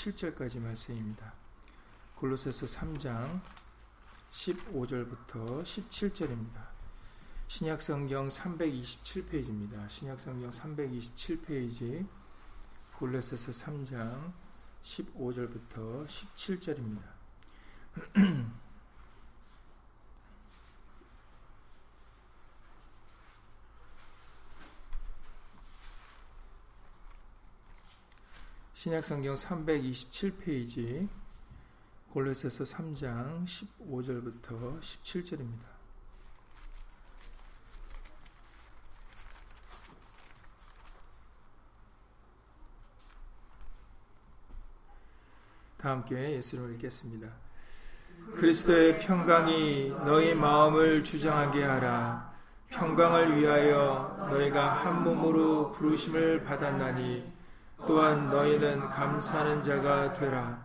17절까지 말씀입니다. 골로새서 3장 15절부터 17절입니다. 신약성경 327페이지입니다. 신약성경 327페이지 골로새서 3장 15절부터 17절입니다. 신약성경 327페이지 골로새서 3장 15절부터 17절입니다. 다 함께 예수를 읽겠습니다. 그리스도의 평강이 너희 마음을 주장하게 하라. 평강을 위하여 너희가 한 몸으로 부르심을 받았나니 또한 너희는 감사하는 자가 되라.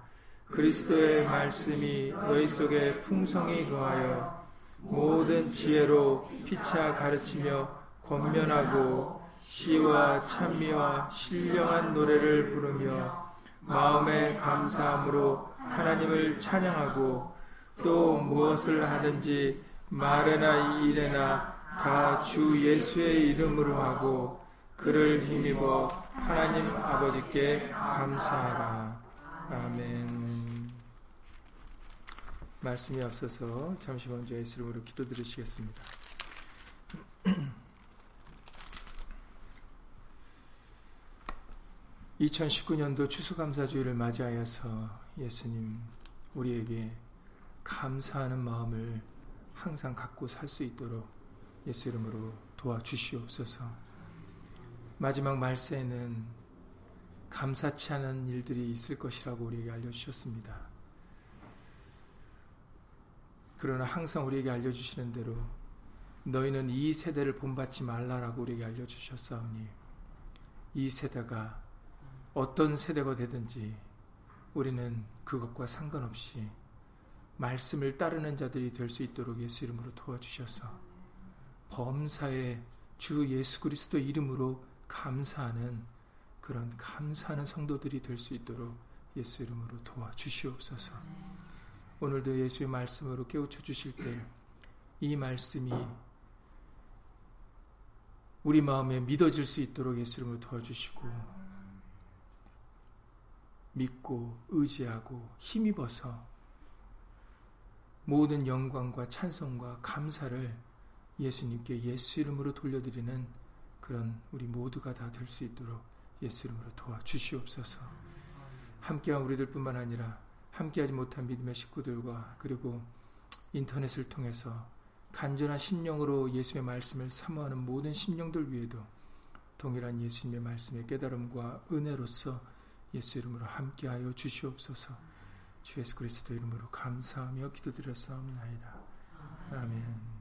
그리스도의 말씀이 너희 속에 풍성히 거하여 모든 지혜로 피차 가르치며 권면하고 시와 찬미와 신령한 노래를 부르며 마음에 감사함으로 하나님을 찬양하고 또 무엇을 하든지 말에나 일에나 다 주 예수의 이름으로 하고 그를 힘입어 하나님 아버지께 감사하라. 아멘. 말씀이 앞서서 잠시 먼저 예수 이름으로 기도 드리시겠습니다. 2019년도 추수감사주의를 맞이하여서 예수님 우리에게 감사하는 마음을 항상 갖고 살 수 있도록 예수 이름으로 도와주시옵소서. 마지막 말세에는 감사치 않은 일들이 있을 것이라고 우리에게 알려주셨습니다. 그러나 항상 우리에게 알려주시는 대로 너희는 이 세대를 본받지 말라라고 우리에게 알려주셨사오니 이 세대가 어떤 세대가 되든지 우리는 그것과 상관없이 말씀을 따르는 자들이 될 수 있도록 예수 이름으로 도와주셔서 범사의 주 예수 그리스도 이름으로 감사하는 그런 감사하는 성도들이 될 수 있도록 예수 이름으로 도와주시옵소서. 오늘도 예수의 말씀으로 깨우쳐 주실 때 이 말씀이 우리 마음에 믿어질 수 있도록 예수 이름으로 도와주시고 믿고 의지하고 힘입어서 모든 영광과 찬송과 감사를 예수님께 예수 이름으로 돌려드리는 그런 우리 모두가 다 될 수 있도록 예수 이름으로 도와주시옵소서. 함께한 우리들뿐만 아니라 함께하지 못한 믿음의 식구들과 그리고 인터넷을 통해서 간절한 심령으로 예수의 말씀을 사모하는 모든 심령들 위에도 동일한 예수님의 말씀의 깨달음과 은혜로서 예수 이름으로 함께하여 주시옵소서. 주 예수 그리스도 이름으로 감사하며 기도드렸사옵나이다. 아멘.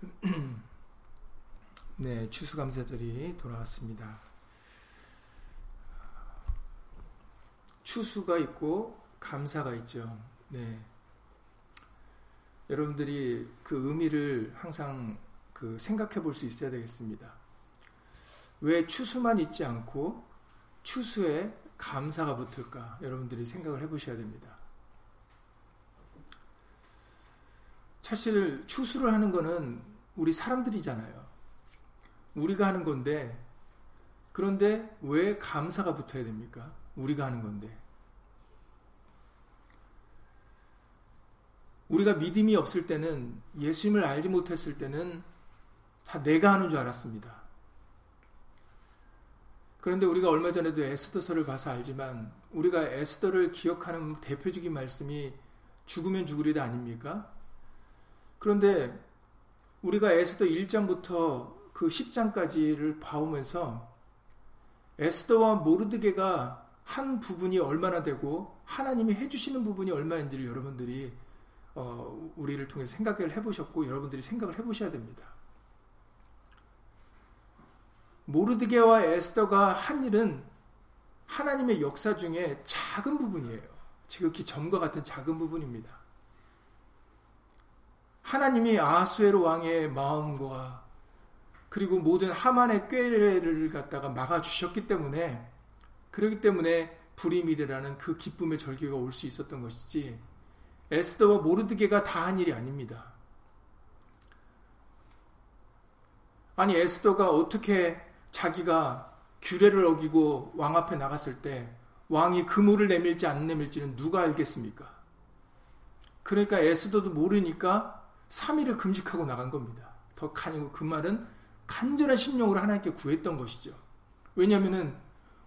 네, 추수감사절이 돌아왔습니다. 추수가 있고 감사가 있죠. 네. 여러분들이 그 의미를 항상 그 생각해 볼 수 있어야 되겠습니다. 왜 추수만 있지 않고 추수에 감사가 붙을까? 여러분들이 생각을 해 보셔야 됩니다. 사실 추수를 하는 거는 우리 사람들이잖아요. 우리가 하는 건데, 그런데 왜 감사가 붙어야 됩니까? 우리가 하는 건데. 우리가 믿음이 없을 때는, 예수님을 알지 못했을 때는 다 내가 하는 줄 알았습니다. 그런데 우리가 얼마 전에도 에스더서를 봐서 알지만, 우리가 에스더를 기억하는 대표적인 말씀이 죽으면 죽으리다 아닙니까? 그런데 우리가 에스더 1장부터 그 10장까지를 봐오면서 에스더와 모르드게가 한 부분이 얼마나 되고 하나님이 해주시는 부분이 얼마인지를 여러분들이 어, 우리를 통해 생각을 해보셨고 여러분들이 생각을 해보셔야 됩니다. 모르드게와 에스더가 한 일은 하나님의 역사 중에 작은 부분이에요. 지극히 점과 같은 작은 부분입니다. 하나님이 아수에로 왕의 마음과 그리고 모든 하만의 꾀를 갖다가 막아 주셨기 때문에 그렇기 때문에 불임이라는 그 기쁨의 절기가 올 수 있었던 것이지 에스더와 모르드게가 다 한 일이 아닙니다. 아니 에스더가 어떻게 자기가 규례를 어기고 왕 앞에 나갔을 때 왕이 그물을 내밀지 안 내밀지는 누가 알겠습니까? 그러니까 에스더도 모르니까 3일을 금식하고 나간 겁니다. 더 아니고 그 말은 간절한 심령으로 하나님께 구했던 것이죠. 왜냐하면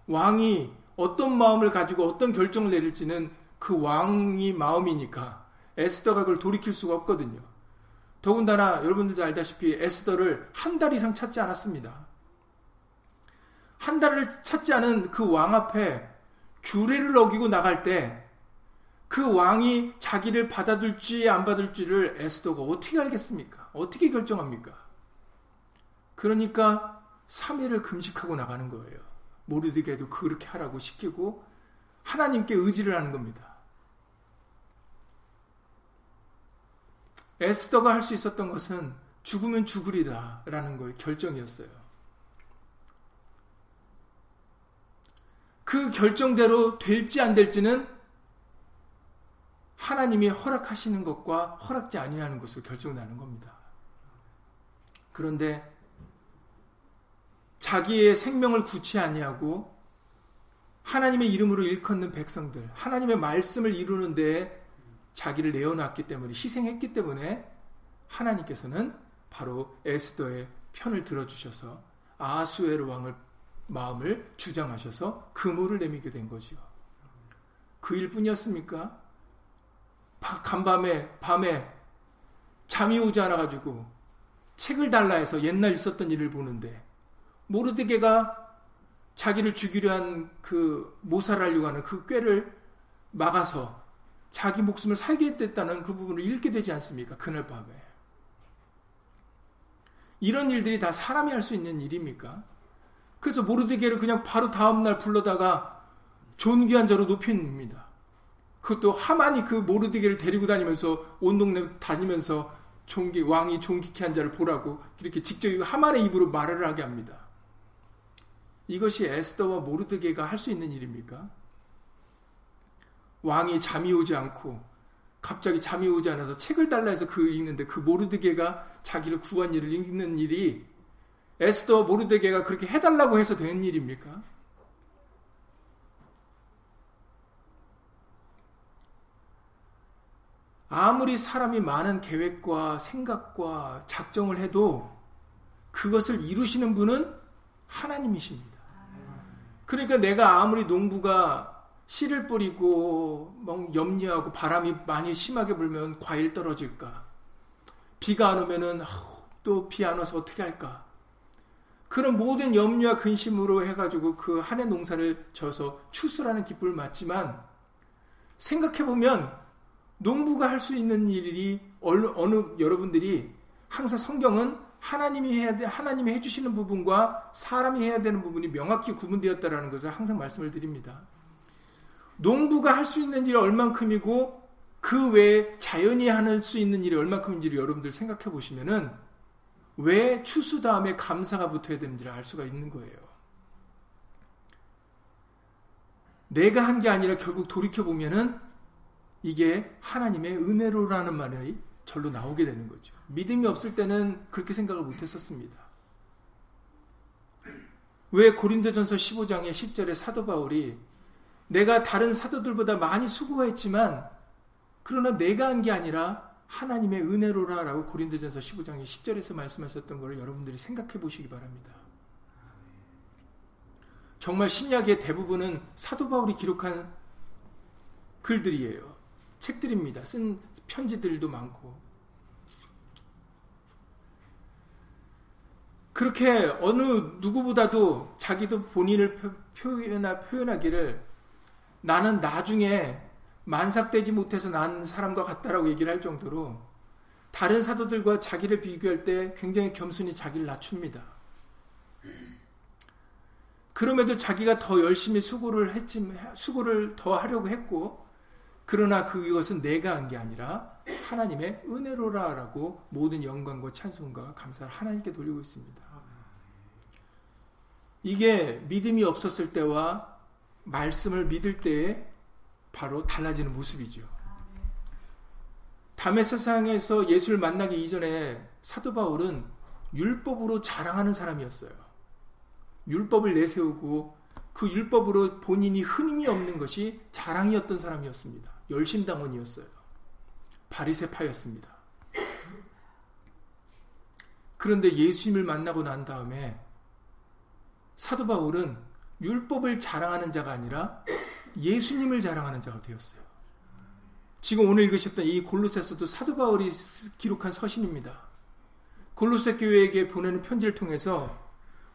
왕이 어떤 마음을 가지고 어떤 결정을 내릴지는 그 왕이 마음이니까 에스더가 그걸 돌이킬 수가 없거든요. 더군다나 여러분들도 알다시피 에스더를 한 달 이상 찾지 않았습니다. 한 달을 찾지 않은 그 왕 앞에 규례를 어기고 나갈 때 그 왕이 자기를 받아들지 안 받을지를 에스더가 어떻게 알겠습니까? 어떻게 결정합니까? 그러니까 3일을 금식하고 나가는 거예요. 모르드게도 그렇게 하라고 시키고 하나님께 의지를 하는 겁니다. 에스더가 할 수 있었던 것은 죽으면 죽으리다 라는 거의 결정이었어요. 그 결정대로 될지 안 될지는 하나님이 허락하시는 것과 허락지 아니하는 것으로 결정 나는 겁니다. 그런데 자기의 생명을 구치 아니하고 하나님의 이름으로 일컫는 백성들, 하나님의 말씀을 이루는 데 자기를 내어놨기 때문에 희생했기 때문에 하나님께서는 바로 에스더의 편을 들어주셔서 아수에르 왕을 마음을 주장하셔서 그물을 내미게 된 거지요. 그 일뿐이었습니까? 간밤에 밤에 잠이 오지 않아 가지고 책을 달라 해서 옛날 있었던 일을 보는데 모르드게가 자기를 죽이려 한 그 모살하려고 하는 그 꾀를 막아서 자기 목숨을 살게 됐다는 그 부분을 읽게 되지 않습니까? 그날 밤에. 이런 일들이 다 사람이 할 수 있는 일입니까? 그래서 모르드게를 그냥 바로 다음날 불러다가 존귀한 자로 높입니다. 그것도 하만이 그 모르드게를 데리고 다니면서 온 동네 다니면서 존귀, 왕이 존귀케 한 자를 보라고 이렇게 직접 하만의 입으로 말을 하게 합니다. 이것이 에스더와 모르드게가 할 수 있는 일입니까? 왕이 잠이 오지 않고 갑자기 잠이 오지 않아서 책을 달라 해서 그 읽는데 그 모르드게가 자기를 구한 일을 읽는 일이 에스더 모르드게가 그렇게 해달라고 해서 된 일입니까? 아무리 사람이 많은 계획과 생각과 작정을 해도 그것을 이루시는 분은 하나님이십니다. 그러니까 내가 아무리 농부가 씨를 뿌리고 막 염려하고 바람이 많이 심하게 불면 과일 떨어질까? 비가 안 오면은 또 비 안 와서 어떻게 할까? 그런 모든 염려와 근심으로 해가지고 그 한 해 농사를 져서 추수라는 기쁨을 맞지만 생각해 보면 농부가 할 수 있는 일이 어느, 어느 여러분들이 항상 성경은 하나님이 해야 돼 하나님이 해주시는 부분과 사람이 해야 되는 부분이 명확히 구분되었다라는 것을 항상 말씀을 드립니다. 농부가 할 수 있는 일이 얼만큼이고 그 외에 자연이 하는 수 있는 일이 얼만큼인지를 여러분들 생각해 보시면은 왜 추수 다음에 감사가 붙어야 되는지를 알 수가 있는 거예요. 내가 한 게 아니라 결국 돌이켜 보면은 이게 하나님의 은혜로라는 말이 절로 나오게 되는 거죠. 믿음이 없을 때는 그렇게 생각을 못 했었습니다. 왜 고린도전서 15장의 10절에 사도 바울이 내가 다른 사도들보다 많이 수고했지만 그러나 내가 한 게 아니라 하나님의 은혜로라라고 고린도전서 15장의 10절에서 말씀하셨던 것을 여러분들이 생각해 보시기 바랍니다. 정말 신약의 대부분은 사도 바울이 기록한 글들이에요. 책들입니다. 쓴 편지들도 많고. 그렇게 어느 누구보다도 자기도 본인을 표현하, 표현하기를 나는 나중에 만삭되지 못해서 난 사람과 같다라고 얘기를 할 정도로 다른 사도들과 자기를 비교할 때 굉장히 겸손히 자기를 낮춥니다. 그럼에도 자기가 더 열심히 수고를 했지, 수고를 더 하려고 했고, 그러나 그것은 내가 한 게 아니라 하나님의 은혜로라라고 모든 영광과 찬송과 감사를 하나님께 돌리고 있습니다. 이게 믿음이 없었을 때와 말씀을 믿을 때에 바로 달라지는 모습이죠. 담의 세상에서 예수를 만나기 이전에 사도 바울은 율법으로 자랑하는 사람이었어요. 율법을 내세우고 그 율법으로 본인이 흠이 없는 것이 자랑이었던 사람이었습니다. 열심당원이었어요. 바리새파였습니다. 그런데 예수님을 만나고 난 다음에 사도 바울은 율법을 자랑하는 자가 아니라 예수님을 자랑하는 자가 되었어요. 지금 오늘 읽으셨던 이 골로새서도 사도 바울이 기록한 서신입니다. 골로새 교회에게 보내는 편지를 통해서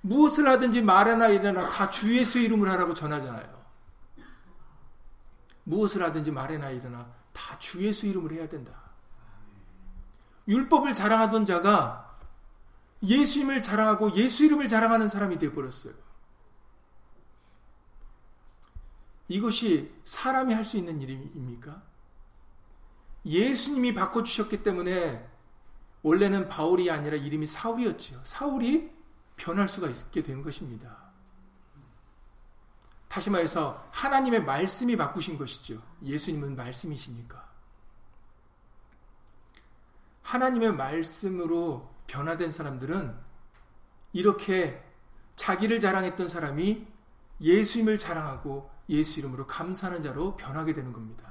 무엇을 하든지 말하나 일어나 다 주 예수 이름을 하라고 전하잖아요. 무엇을 하든지 말해나 일어나 다 주 예수 이름을 해야 된다. 율법을 자랑하던 자가 예수님을 자랑하고 예수 이름을 자랑하는 사람이 되어버렸어요. 이것이 사람이 할 수 있는 일입니까? 예수님이 바꿔주셨기 때문에 원래는 바울이 아니라 이름이 사울이었지요. 사울이 변할 수가 있게 된 것입니다. 다시 말해서 하나님의 말씀이 바꾸신 것이죠. 예수님은 말씀이시니까. 하나님의 말씀으로 변화된 사람들은 이렇게 자기를 자랑했던 사람이 예수님을 자랑하고 예수 이름으로 감사하는 자로 변하게 되는 겁니다.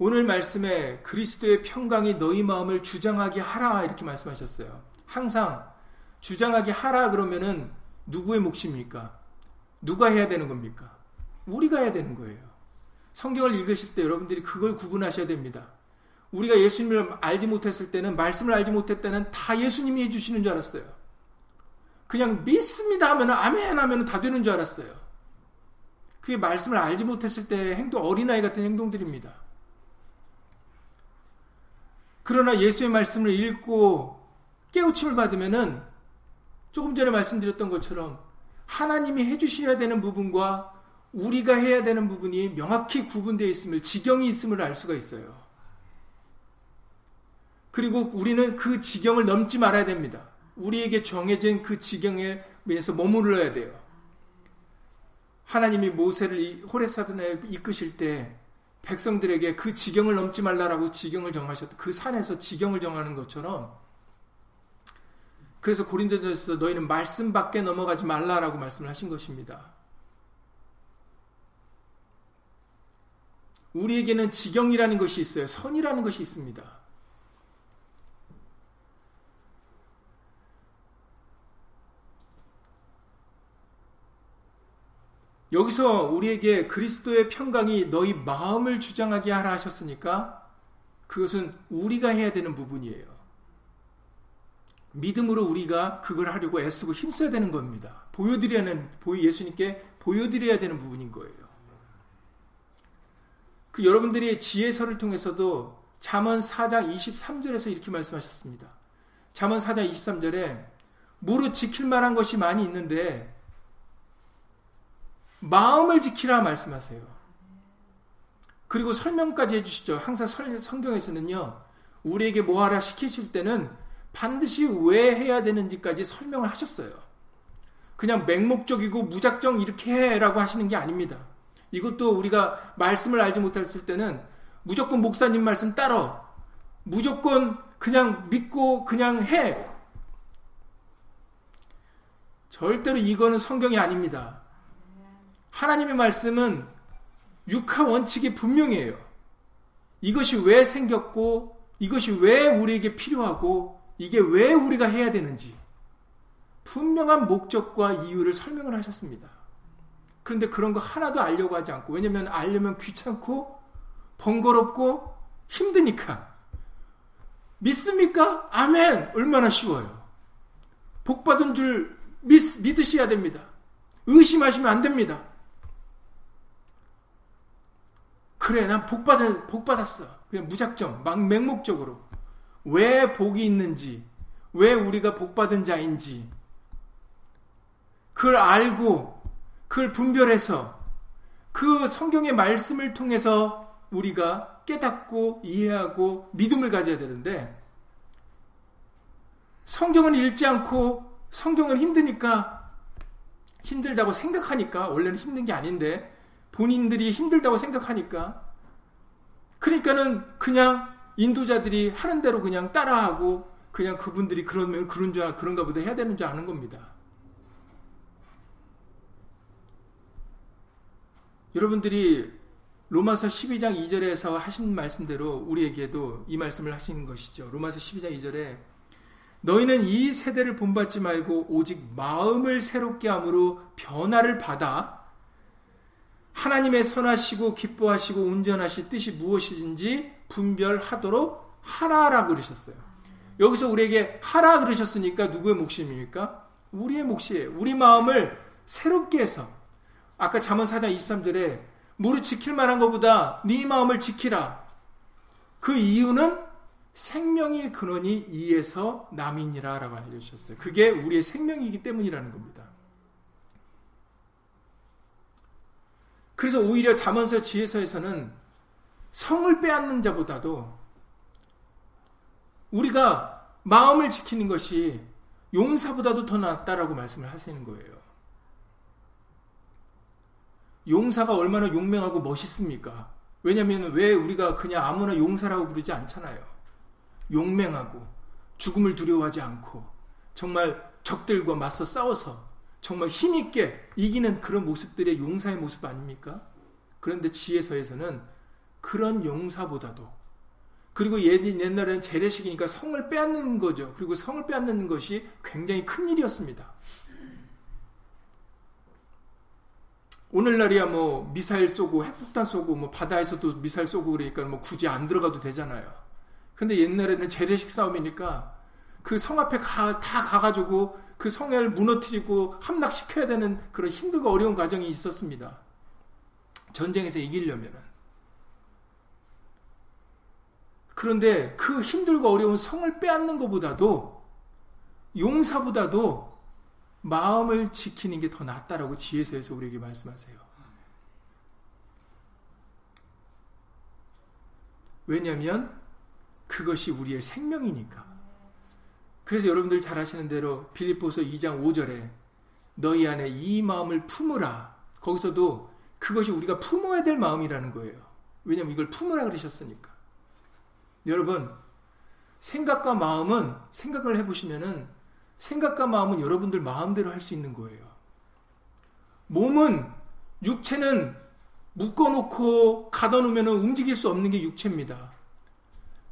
오늘 말씀에 그리스도의 평강이 너희 마음을 주장하게 하라 이렇게 말씀하셨어요. 항상 주장하게 하라 그러면은 누구의 몫입니까? 누가 해야 되는 겁니까? 우리가 해야 되는 거예요. 성경을 읽으실 때 여러분들이 그걸 구분하셔야 됩니다. 우리가 예수님을 알지 못했을 때는 말씀을 알지 못했을 때는 다 예수님이 해주시는 줄 알았어요. 그냥 믿습니다 하면 아멘 하면 다 되는 줄 알았어요. 그게 말씀을 알지 못했을 때 행동 어린아이 같은 행동들입니다. 그러나 예수의 말씀을 읽고 깨우침을 받으면은 조금 전에 말씀드렸던 것처럼 하나님이 해주셔야 되는 부분과 우리가 해야 되는 부분이 명확히 구분되어 있음을 지경이 있음을 알 수가 있어요. 그리고 우리는 그 지경을 넘지 말아야 됩니다. 우리에게 정해진 그 지경에 위해서 머무르야 돼요. 하나님이 모세를 호레사든에 이끄실 때 백성들에게 그 지경을 넘지 말라라고 지경을 정하셨다. 그 산에서 지경을 정하는 것처럼 그래서 고린도전에서 너희는 말씀 밖에 넘어가지 말라라고 말씀을 하신 것입니다. 우리에게는 지경이라는 것이 있어요. 선이라는 것이 있습니다. 여기서 우리에게 그리스도의 평강이 너희 마음을 주장하게 하라 하셨으니까 그것은 우리가 해야 되는 부분이에요. 믿음으로 우리가 그걸 하려고 애쓰고 힘써야 되는 겁니다. 보여드려야 하는, 예수님께 보여드려야 되는 부분인 거예요. 그 여러분들이 지혜서를 통해서도 잠언 4장 23절에서 이렇게 말씀하셨습니다. 잠언 4장 23절에 무릇 지킬 만한 것이 많이 있는데 마음을 지키라 말씀하세요. 그리고 설명까지 해주시죠. 항상 성경에서는요, 우리에게 뭐하라 시키실 때는 반드시 왜 해야 되는지까지 설명을 하셨어요. 그냥 맹목적이고 무작정 이렇게 해라고 하시는 게 아닙니다. 이것도 우리가 말씀을 알지 못했을 때는 무조건 목사님 말씀 따라 무조건 그냥 믿고 그냥 해. 절대로 이거는 성경이 아닙니다. 하나님의 말씀은 육하 원칙이 분명해요. 이것이 왜 생겼고 이것이 왜 우리에게 필요하고 이게 왜 우리가 해야 되는지 분명한 목적과 이유를 설명을 하셨습니다. 그런데 그런 거 하나도 알려고 하지 않고 왜냐면 알려면 귀찮고 번거롭고 힘드니까 믿습니까? 아멘. 얼마나 쉬워요. 복 받은 줄 믿, 믿으셔야 됩니다. 의심하시면 안 됩니다. 그래, 난 복 받은 복 받았어. 그냥 무작정, 막 맹목적으로 왜 복이 있는지, 왜 우리가 복 받은 자인지 그걸 알고 그걸 분별해서 그 성경의 말씀을 통해서 우리가 깨닫고 이해하고 믿음을 가져야 되는데 성경은 읽지 않고 성경은 힘드니까 힘들다고 생각하니까 원래는 힘든 게 아닌데 본인들이 힘들다고 생각하니까 그러니까는 그냥 인도자들이 하는 대로 그냥 따라하고 그냥 그분들이 그러면 그런 줄 그런가 보다 해야 되는 줄 아는 겁니다. 여러분들이 로마서 12장 2절에서 하신 말씀대로 우리에게도 이 말씀을 하시는 것이죠. 로마서 12장 2절에 너희는 이 세대를 본받지 말고 오직 마음을 새롭게 함으로 변화를 받아 하나님의 선하시고 기뻐하시고 운전하실 뜻이 무엇이든지 분별하도록 하라라고 그러셨어요. 여기서 우리에게 하라 그러셨으니까 누구의 목심입니까? 우리의 몫이에요. 우리 마음을 새롭게 해서 아까 잠언 4장 23절에 무릇 지킬 만한 것보다 네 마음을 지키라. 그 이유는 생명의 근원이 이에서 남이니라 라고 알려주셨어요. 그게 우리의 생명이기 때문이라는 겁니다. 그래서 오히려 잠언서 지혜서에서는 성을 빼앗는 자보다도 우리가 마음을 지키는 것이 용사보다도 더 낫다라고 말씀을 하시는 거예요. 용사가 얼마나 용맹하고 멋있습니까? 왜냐하면 왜 우리가 그냥 아무나 용사라고 부르지 않잖아요. 용맹하고 죽음을 두려워하지 않고 정말 적들과 맞서 싸워서 정말 힘있게 이기는 그런 모습들의 용사의 모습 아닙니까? 그런데 지혜서에서는 그런 용사보다도 그리고 옛날에는 재래식이니까 성을 빼앗는 거죠. 그리고 성을 빼앗는 것이 굉장히 큰 일이었습니다. 오늘날이야 뭐 미사일 쏘고 핵폭탄 쏘고 뭐 바다에서도 미사일 쏘고 그러니까 뭐 굳이 안 들어가도 되잖아요. 근데 옛날에는 재래식 싸움이니까 그 성 앞에 가, 다 가가지고 그 성을 무너뜨리고 함락시켜야 되는 그런 힘들고 어려운 과정이 있었습니다. 전쟁에서 이기려면은. 그런데 그 힘들고 어려운 성을 빼앗는 것보다도 용사보다도 마음을 지키는 게 더 낫다라고 지혜서에서 우리에게 말씀하세요. 왜냐하면 그것이 우리의 생명이니까. 그래서 여러분들 잘 아시는 대로 빌립보서 2장 5절에 너희 안에 이 마음을 품으라. 거기서도 그것이 우리가 품어야 될 마음이라는 거예요. 왜냐하면 이걸 품으라 그러셨으니까. 여러분 생각과 마음은 생각을 해보시면은 생각과 마음은 여러분들 마음대로 할 수 있는 거예요. 몸은 육체는 묶어놓고 가둬놓으면 움직일 수 없는 게 육체입니다.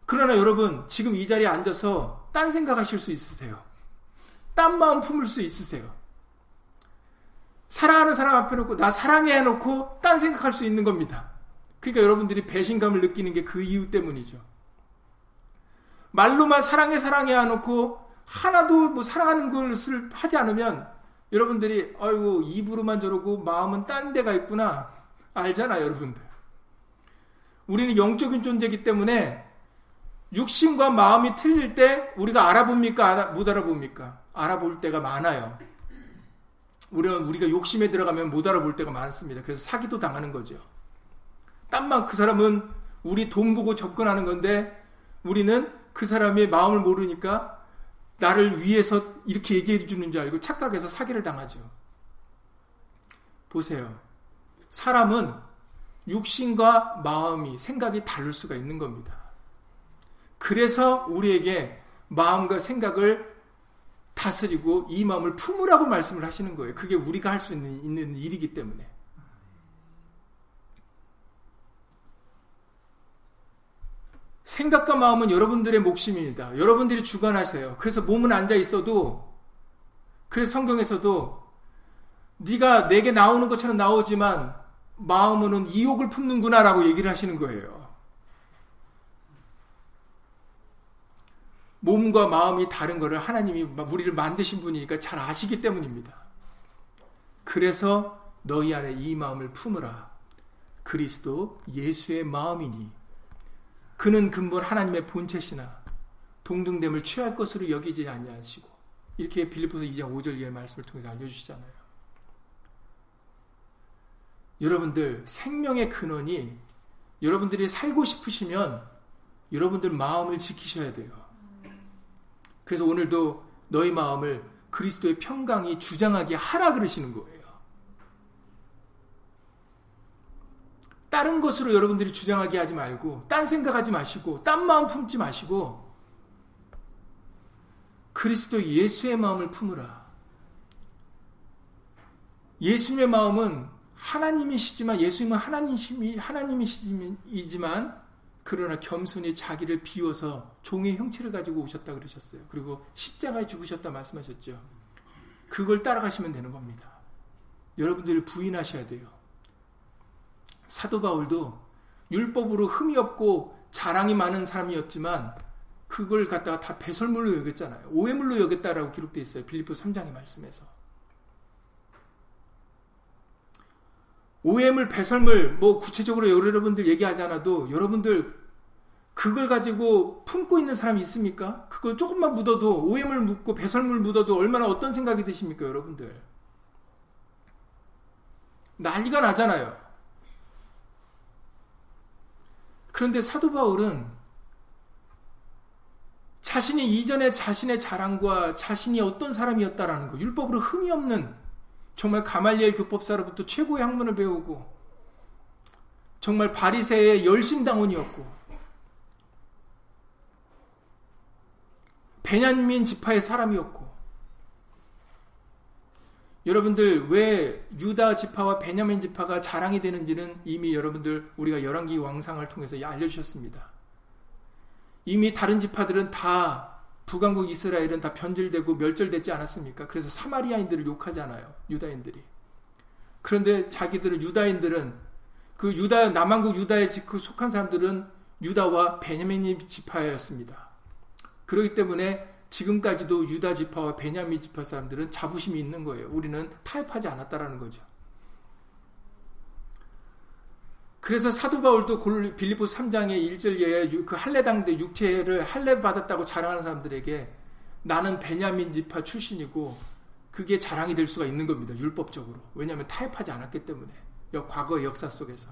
그러나 여러분 지금 이 자리에 앉아서 딴 생각하실 수 있으세요. 딴 마음 품을 수 있으세요. 사랑하는 사람 앞에 놓고 나 사랑해 해놓고 딴 생각할 수 있는 겁니다. 그러니까 여러분들이 배신감을 느끼는 게 그 이유 때문이죠. 말로만 사랑해 사랑해 해놓고 하나도 뭐 사랑하는 것을 하지 않으면 여러분들이 아이고 입으로만 저러고 마음은 딴 데가 있구나 알잖아요 여러분들 우리는 영적인 존재이기 때문에 육신과 마음이 틀릴 때 우리가 알아봅니까 못 알아봅니까 알아볼 때가 많아요 우리는 우리가 욕심에 들어가면 못 알아볼 때가 많습니다 그래서 사기도 당하는 거죠 딴만 그 사람은 우리 돈 보고 접근하는 건데 우리는 그 사람의 마음을 모르니까 나를 위해서 이렇게 얘기해 주는 줄 알고 착각해서 사기를 당하죠. 보세요. 사람은 육신과 마음이 생각이 다를 수가 있는 겁니다. 그래서 우리에게 마음과 생각을 다스리고 이 마음을 품으라고 말씀을 하시는 거예요. 그게 우리가 할 수 있는, 있는 일이기 때문에. 생각과 마음은 여러분들의 몫입니다. 여러분들이 주관하세요. 그래서 몸은 앉아 있어도 그래서 성경에서도 네가 내게 나오는 것처럼 나오지만 마음은 이욕을 품는구나라고 얘기를 하시는 거예요. 몸과 마음이 다른 것을 하나님이 우리를 만드신 분이니까 잘 아시기 때문입니다. 그래서 너희 안에 이 마음을 품으라. 그리스도 예수의 마음이니 그는 근본 하나님의 본체시나 동등됨을 취할 것으로 여기지 아니하시고 이렇게 빌립보서 2장 5절 이하의 말씀을 통해서 알려주시잖아요. 여러분들 생명의 근원이 여러분들이 살고 싶으시면 여러분들 마음을 지키셔야 돼요. 그래서 오늘도 너희 마음을 그리스도의 평강이 주장하게 하라 그러시는 거예요. 다른 것으로 여러분들이 주장하게 하지 말고, 딴 생각하지 마시고, 딴 마음 품지 마시고, 그리스도 예수의 마음을 품으라. 예수님의 마음은 하나님이시지만, 예수님은 하나님이, 하나님이시지만, 그러나 겸손히 자기를 비워서 종의 형체를 가지고 오셨다 그러셨어요. 그리고 십자가에 죽으셨다 말씀하셨죠. 그걸 따라가시면 되는 겁니다. 여러분들이 부인하셔야 돼요. 사도 바울도 율법으로 흠이 없고 자랑이 많은 사람이었지만 그걸 갖다가 다 배설물로 여겼잖아요. 오해물로 여겼다라고 기록되어 있어요. 빌리포 3장의 말씀에서. 오해물, 배설물, 뭐 구체적으로 여러분들 얘기하지 않아도 여러분들 그걸 가지고 품고 있는 사람이 있습니까? 그걸 조금만 묻어도 오해물 묻고 배설물 묻어도 얼마나 어떤 생각이 드십니까, 여러분들? 난리가 나잖아요. 그런데 사도 바울은 자신이 이전에 자신의 자랑과 자신이 어떤 사람이었다라는 거, 율법으로 흠이 없는 정말 가말리엘 교법사로부터 최고의 학문을 배우고 정말 바리새의 열심당원이었고 베냐민 지파의 사람이었고 여러분들 왜 유다 지파와 베냐민 지파가 자랑이 되는지는 이미 여러분들 우리가 열왕기 왕상을 통해서 알려주셨습니다. 이미 다른 지파들은 다 북왕국 이스라엘은 다 변질되고 멸절되지 않았습니까? 그래서 사마리아인들을 욕하잖아요. 유다인들이. 그런데 자기들은 유다인들은 그 유다 남왕국 유다에 그 속한 사람들은 유다와 베냐민 지파였습니다. 그렇기 때문에 지금까지도 유다 지파와 베냐민 지파 사람들은 자부심이 있는 거예요. 우리는 타협하지 않았다라는 거죠. 그래서 사도 바울도 빌리포 3장의 1절에 그 할례 당대 육체를 할례 받았다고 자랑하는 사람들에게 나는 베냐민 지파 출신이고 그게 자랑이 될 수가 있는 겁니다. 율법적으로. 왜냐하면 타협하지 않았기 때문에. 과거 역사 속에서.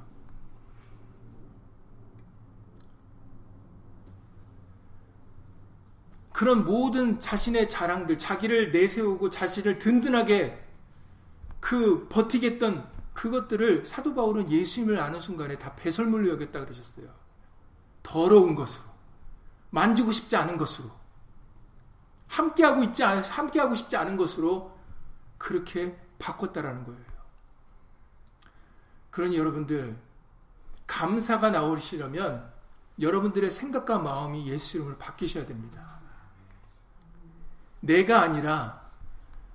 그런 모든 자신의 자랑들, 자기를 내세우고 자신을 든든하게 그 버티겠던 그것들을 사도 바울은 예수님을 아는 순간에 다 배설물로 여겼다 그러셨어요. 더러운 것으로. 만지고 싶지 않은 것으로. 함께하고 있지 않, 함께하고 싶지 않은 것으로 그렇게 바꿨다라는 거예요. 그러니 여러분들, 감사가 나오시려면 여러분들의 생각과 마음이 예수 이름을 바뀌셔야 됩니다. 내가 아니라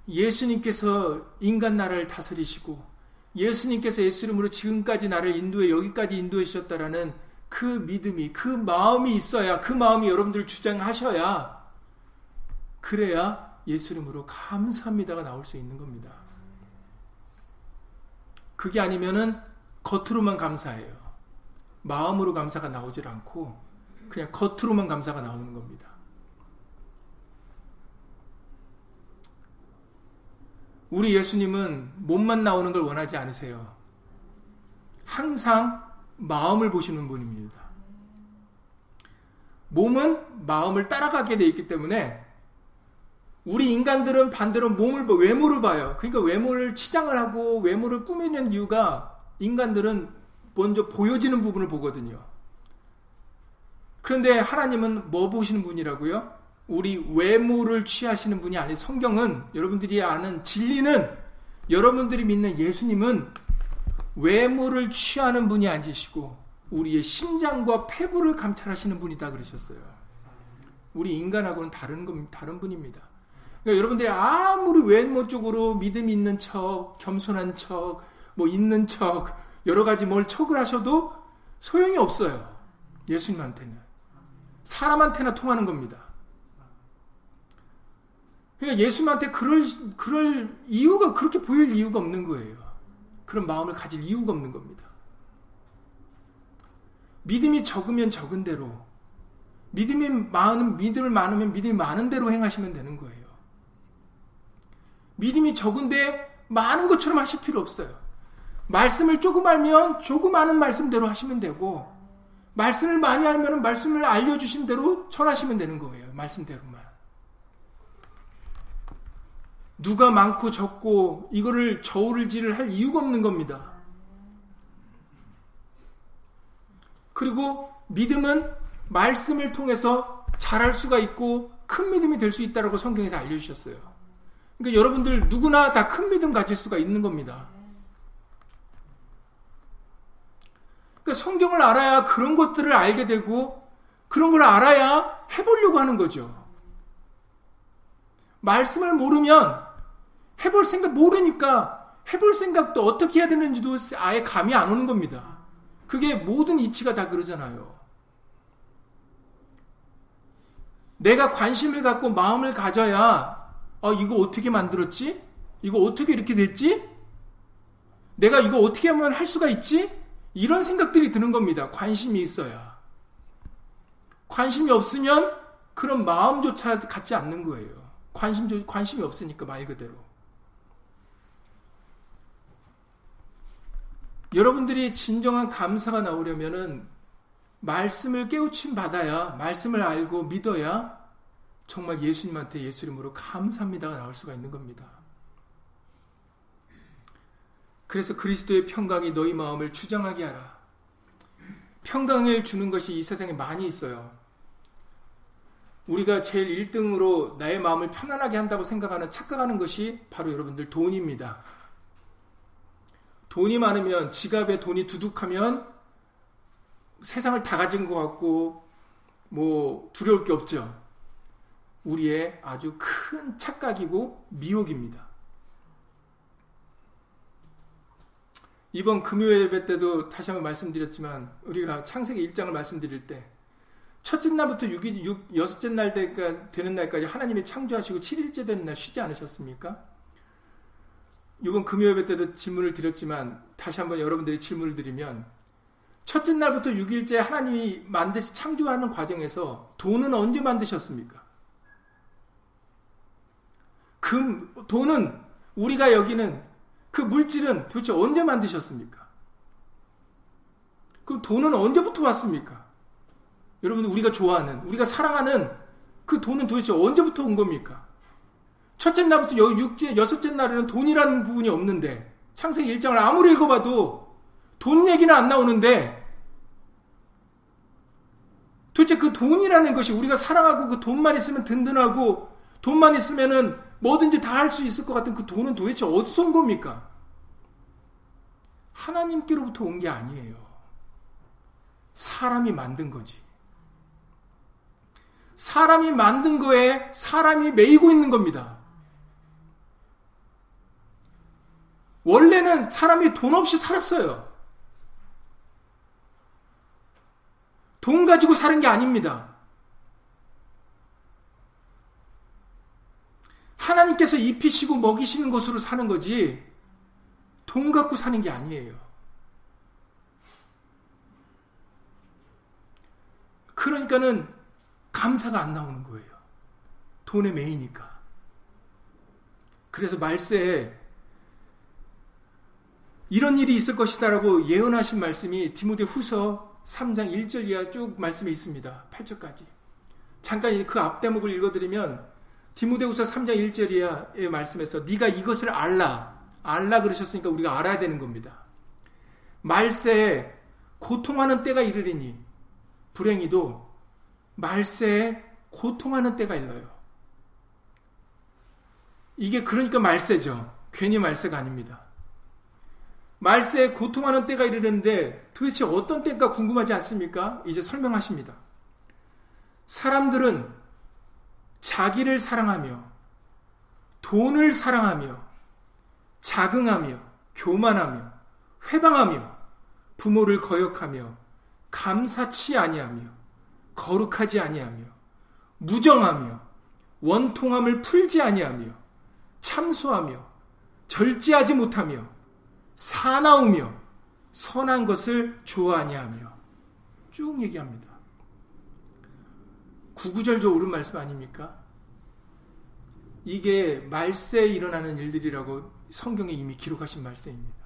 예수님께서 인간 나라를 다스리시고 예수님께서 예수 이름으로 지금까지 나를 인도해 여기까지 인도해 주셨다라는 그 믿음이 그 마음이 있어야 그 마음이 여러분들 주장하셔야 그래야 예수 이름으로 감사합니다가 나올 수 있는 겁니다. 그게 아니면은 겉으로만 감사해요. 마음으로 감사가 나오질 않고 그냥 겉으로만 감사가 나오는 겁니다. 우리 예수님은 몸만 나오는 걸 원하지 않으세요. 항상 마음을 보시는 분입니다. 몸은 마음을 따라가게 돼 있기 때문에 우리 인간들은 반대로 몸을 외모를 봐요. 그러니까 외모를 치장을 하고 외모를 꾸미는 이유가 인간들은 먼저 보여지는 부분을 보거든요. 그런데 하나님은 뭐 보시는 분이라고요? 우리 외모를 취하시는 분이 아니 성경은 여러분들이 아는 진리는 여러분들이 믿는 예수님은 외모를 취하는 분이 아니시고 우리의 심장과 폐부를 감찰하시는 분이다 그러셨어요. 우리 인간하고는 다른 다른 분입니다. 그러니까 여러분들이 아무리 외모 쪽으로 믿음 있는 척, 겸손한 척, 뭐 있는 척, 여러 가지 뭘 척을 하셔도 소용이 없어요. 예수님한테는. 사람한테나 통하는 겁니다. 그러니까 예수님한테 그럴, 그럴 이유가, 그렇게 보일 이유가 없는 거예요. 그런 마음을 가질 이유가 없는 겁니다. 믿음이 적으면 적은 대로, 믿음이 많은, 믿음을 많으면 믿음이 많은 대로 행하시면 되는 거예요. 믿음이 적은데 많은 것처럼 하실 필요 없어요. 말씀을 조금 알면 조금 아는 말씀대로 하시면 되고, 말씀을 많이 알면 말씀을 알려주신 대로 전하시면 되는 거예요. 말씀대로만. 누가 많고 적고 이거를 저울질을 할 이유가 없는 겁니다. 그리고 믿음은 말씀을 통해서 잘할 수가 있고 큰 믿음이 될 수 있다라고 성경에서 알려주셨어요. 그러니까 여러분들 누구나 다 큰 믿음 가질 수가 있는 겁니다. 그러니까 성경을 알아야 그런 것들을 알게 되고 그런 걸 알아야 해보려고 하는 거죠. 말씀을 모르면 해볼 생각 모르니까 해볼 생각도 어떻게 해야 되는지도 아예 감이 안 오는 겁니다. 그게 모든 이치가 다 그러잖아요. 내가 관심을 갖고 마음을 가져야 어, 이거 어떻게 만들었지? 이거 어떻게 이렇게 됐지? 내가 이거 어떻게 하면 할 수가 있지? 이런 생각들이 드는 겁니다. 관심이 있어야. 관심이 없으면 그런 마음조차 갖지 않는 거예요. 관심, 관심이 없으니까 말 그대로. 여러분들이 진정한 감사가 나오려면은 말씀을 깨우침 받아야, 말씀을 알고 믿어야 정말 예수님한테 예수 이름으로 감사합니다가 나올 수가 있는 겁니다. 그래서 그리스도의 평강이 너희 마음을 주장하게 하라. 평강을 주는 것이 이 세상에 많이 있어요. 우리가 제일 1등으로 나의 마음을 편안하게 한다고 생각하는 착각하는 것이 바로 여러분들 돈입니다. 돈이 많으면 지갑에 돈이 두둑하면 세상을 다 가진 것 같고 뭐 두려울 게 없죠. 우리의 아주 큰 착각이고 미혹입니다. 이번 금요 예배 때도 다시 한번 말씀드렸지만 우리가 창세기 1장을 말씀드릴 때 첫째 날부터 6일, 6, 여섯째 날 되는 날까지 하나님이 창조하시고 7일째 되는 날 쉬지 않으셨습니까? 이번 금요 예배 때도 질문을 드렸지만 다시 한번 여러분들이 질문을 드리면 첫째 날부터 6일째 하나님이 만드시 창조하는 과정에서 돈은 언제 만드셨습니까? 금, 돈은 우리가 여기는 그 물질은 도대체 언제 만드셨습니까? 그럼 돈은 언제부터 왔습니까? 여러분 우리가 좋아하는 우리가 사랑하는 그 돈은 도대체 언제부터 온 겁니까? 첫째 날부터 육째 여섯째 날에는 돈이라는 부분이 없는데 창세기 1장을 아무리 읽어봐도 돈 얘기는 안 나오는데 도대체 그 돈이라는 것이 우리가 사랑하고 그 돈만 있으면 든든하고 돈만 있으면은 뭐든지 다 할 수 있을 것 같은 그 돈은 도대체 어디서 온 겁니까? 하나님께로부터 온 게 아니에요. 사람이 만든 거지. 사람이 만든 거에 사람이 매이고 있는 겁니다. 원래는 사람이 돈 없이 살았어요. 돈 가지고 사는 게 아닙니다. 하나님께서 입히시고 먹이시는 것으로 사는 거지 돈 갖고 사는 게 아니에요. 그러니까는 감사가 안 나오는 거예요. 돈에 매이니까. 그래서 말세에 이런 일이 있을 것이다라고 예언하신 말씀이 디모데 후서 3장 1절 이하 쭉 말씀에 있습니다. 8절까지. 잠깐 그 앞대목을 읽어드리면 디모데후서 3장 1절의 말씀에서 네가 이것을 알라 알라 그러셨으니까 우리가 알아야 되는 겁니다. 말세에 고통하는 때가 이르리니 불행히도 말세에 고통하는 때가 일러요. 이게 그러니까 말세죠. 괜히 말세가 아닙니다. 말세에 고통하는 때가 이르는데 도대체 어떤 때가 궁금하지 않습니까? 이제 설명하십니다. 사람들은 자기를 사랑하며 돈을 사랑하며 자긍하며 교만하며 회방하며 부모를 거역하며 감사치 아니하며 거룩하지 아니하며 무정하며 원통함을 풀지 아니하며 참소하며 절제하지 못하며 사나우며 선한 것을 좋아하냐며 쭉 얘기합니다. 구구절절 옳은 말씀 아닙니까? 이게 말세에 일어나는 일들이라고 성경에 이미 기록하신 말세입니다.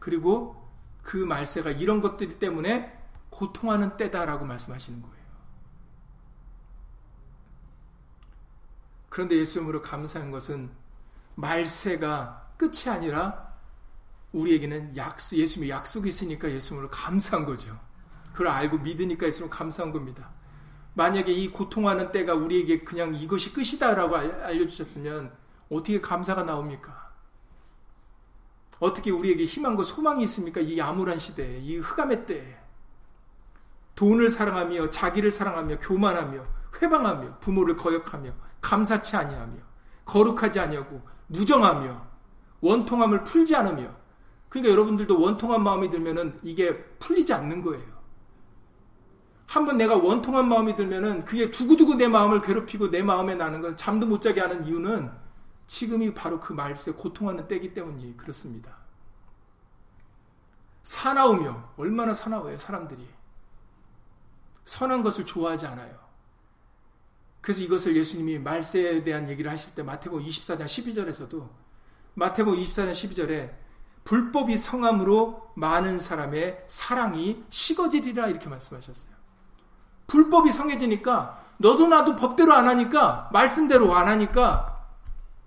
그리고 그 말세가 이런 것들 때문에 고통하는 때다라고 말씀하시는 거예요. 그런데 예수님으로 감사한 것은 말세가 끝이 아니라 우리에게는 약속, 예수님이 약속이 있으니까 예수님을 감사한 거죠. 그걸 알고 믿으니까 예수님을 감사한 겁니다. 만약에 이 고통하는 때가 우리에게 그냥 이것이 끝이다라고 알려주셨으면 어떻게 감사가 나옵니까? 어떻게 우리에게 희망과 소망이 있습니까? 이 암울한 시대에, 이 흑암의 때에. 돈을 사랑하며, 자기를 사랑하며, 교만하며, 회방하며, 부모를 거역하며, 감사치 아니하며, 거룩하지 아니하고, 무정하며, 원통함을 풀지 않으며, 그러니까 여러분들도 원통한 마음이 들면은 이게 풀리지 않는 거예요. 한번 내가 원통한 마음이 들면은 그게 두고두고 내 마음을 괴롭히고 내 마음에 나는 건 잠도 못 자게 하는 이유는 지금이 바로 그 말세 고통하는 때기 때문이 그렇습니다. 사나우며 얼마나 사나워요 사람들이 선한 것을 좋아하지 않아요. 그래서 이것을 예수님이 말세에 대한 얘기를 하실 때 마태복음 24장 12절에서도 마태복음 24장 12절에 불법이 성함으로 많은 사람의 사랑이 식어지리라 이렇게 말씀하셨어요. 불법이 성해지니까 너도 나도 법대로 안 하니까 말씀대로 안 하니까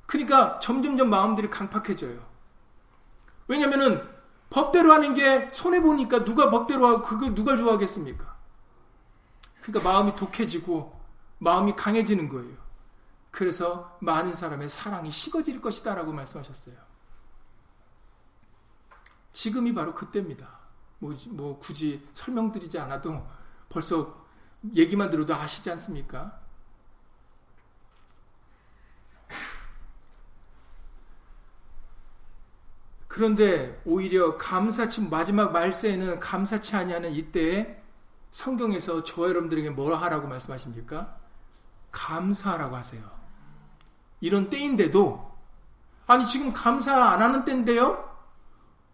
그러니까 점점점 마음들이 강팍해져요. 왜냐면은 법대로 하는 게 손해 보니까 누가 법대로 하고 그거 누가 좋아하겠습니까? 그러니까 마음이 독해지고 마음이 강해지는 거예요. 그래서 많은 사람의 사랑이 식어질 것이다라고 말씀하셨어요. 지금이 바로 그때입니다. 뭐, 뭐 굳이 설명드리지 않아도 벌써 얘기만 들어도 아시지 않습니까? 그런데 오히려 감사치 마지막 말세에는 감사치 아니하는 이때에 성경에서 저 여러분들에게 뭐라 하라고 말씀하십니까? 감사하라고 하세요. 이런 때인데도 아니 지금 감사 안 하는 때인데요?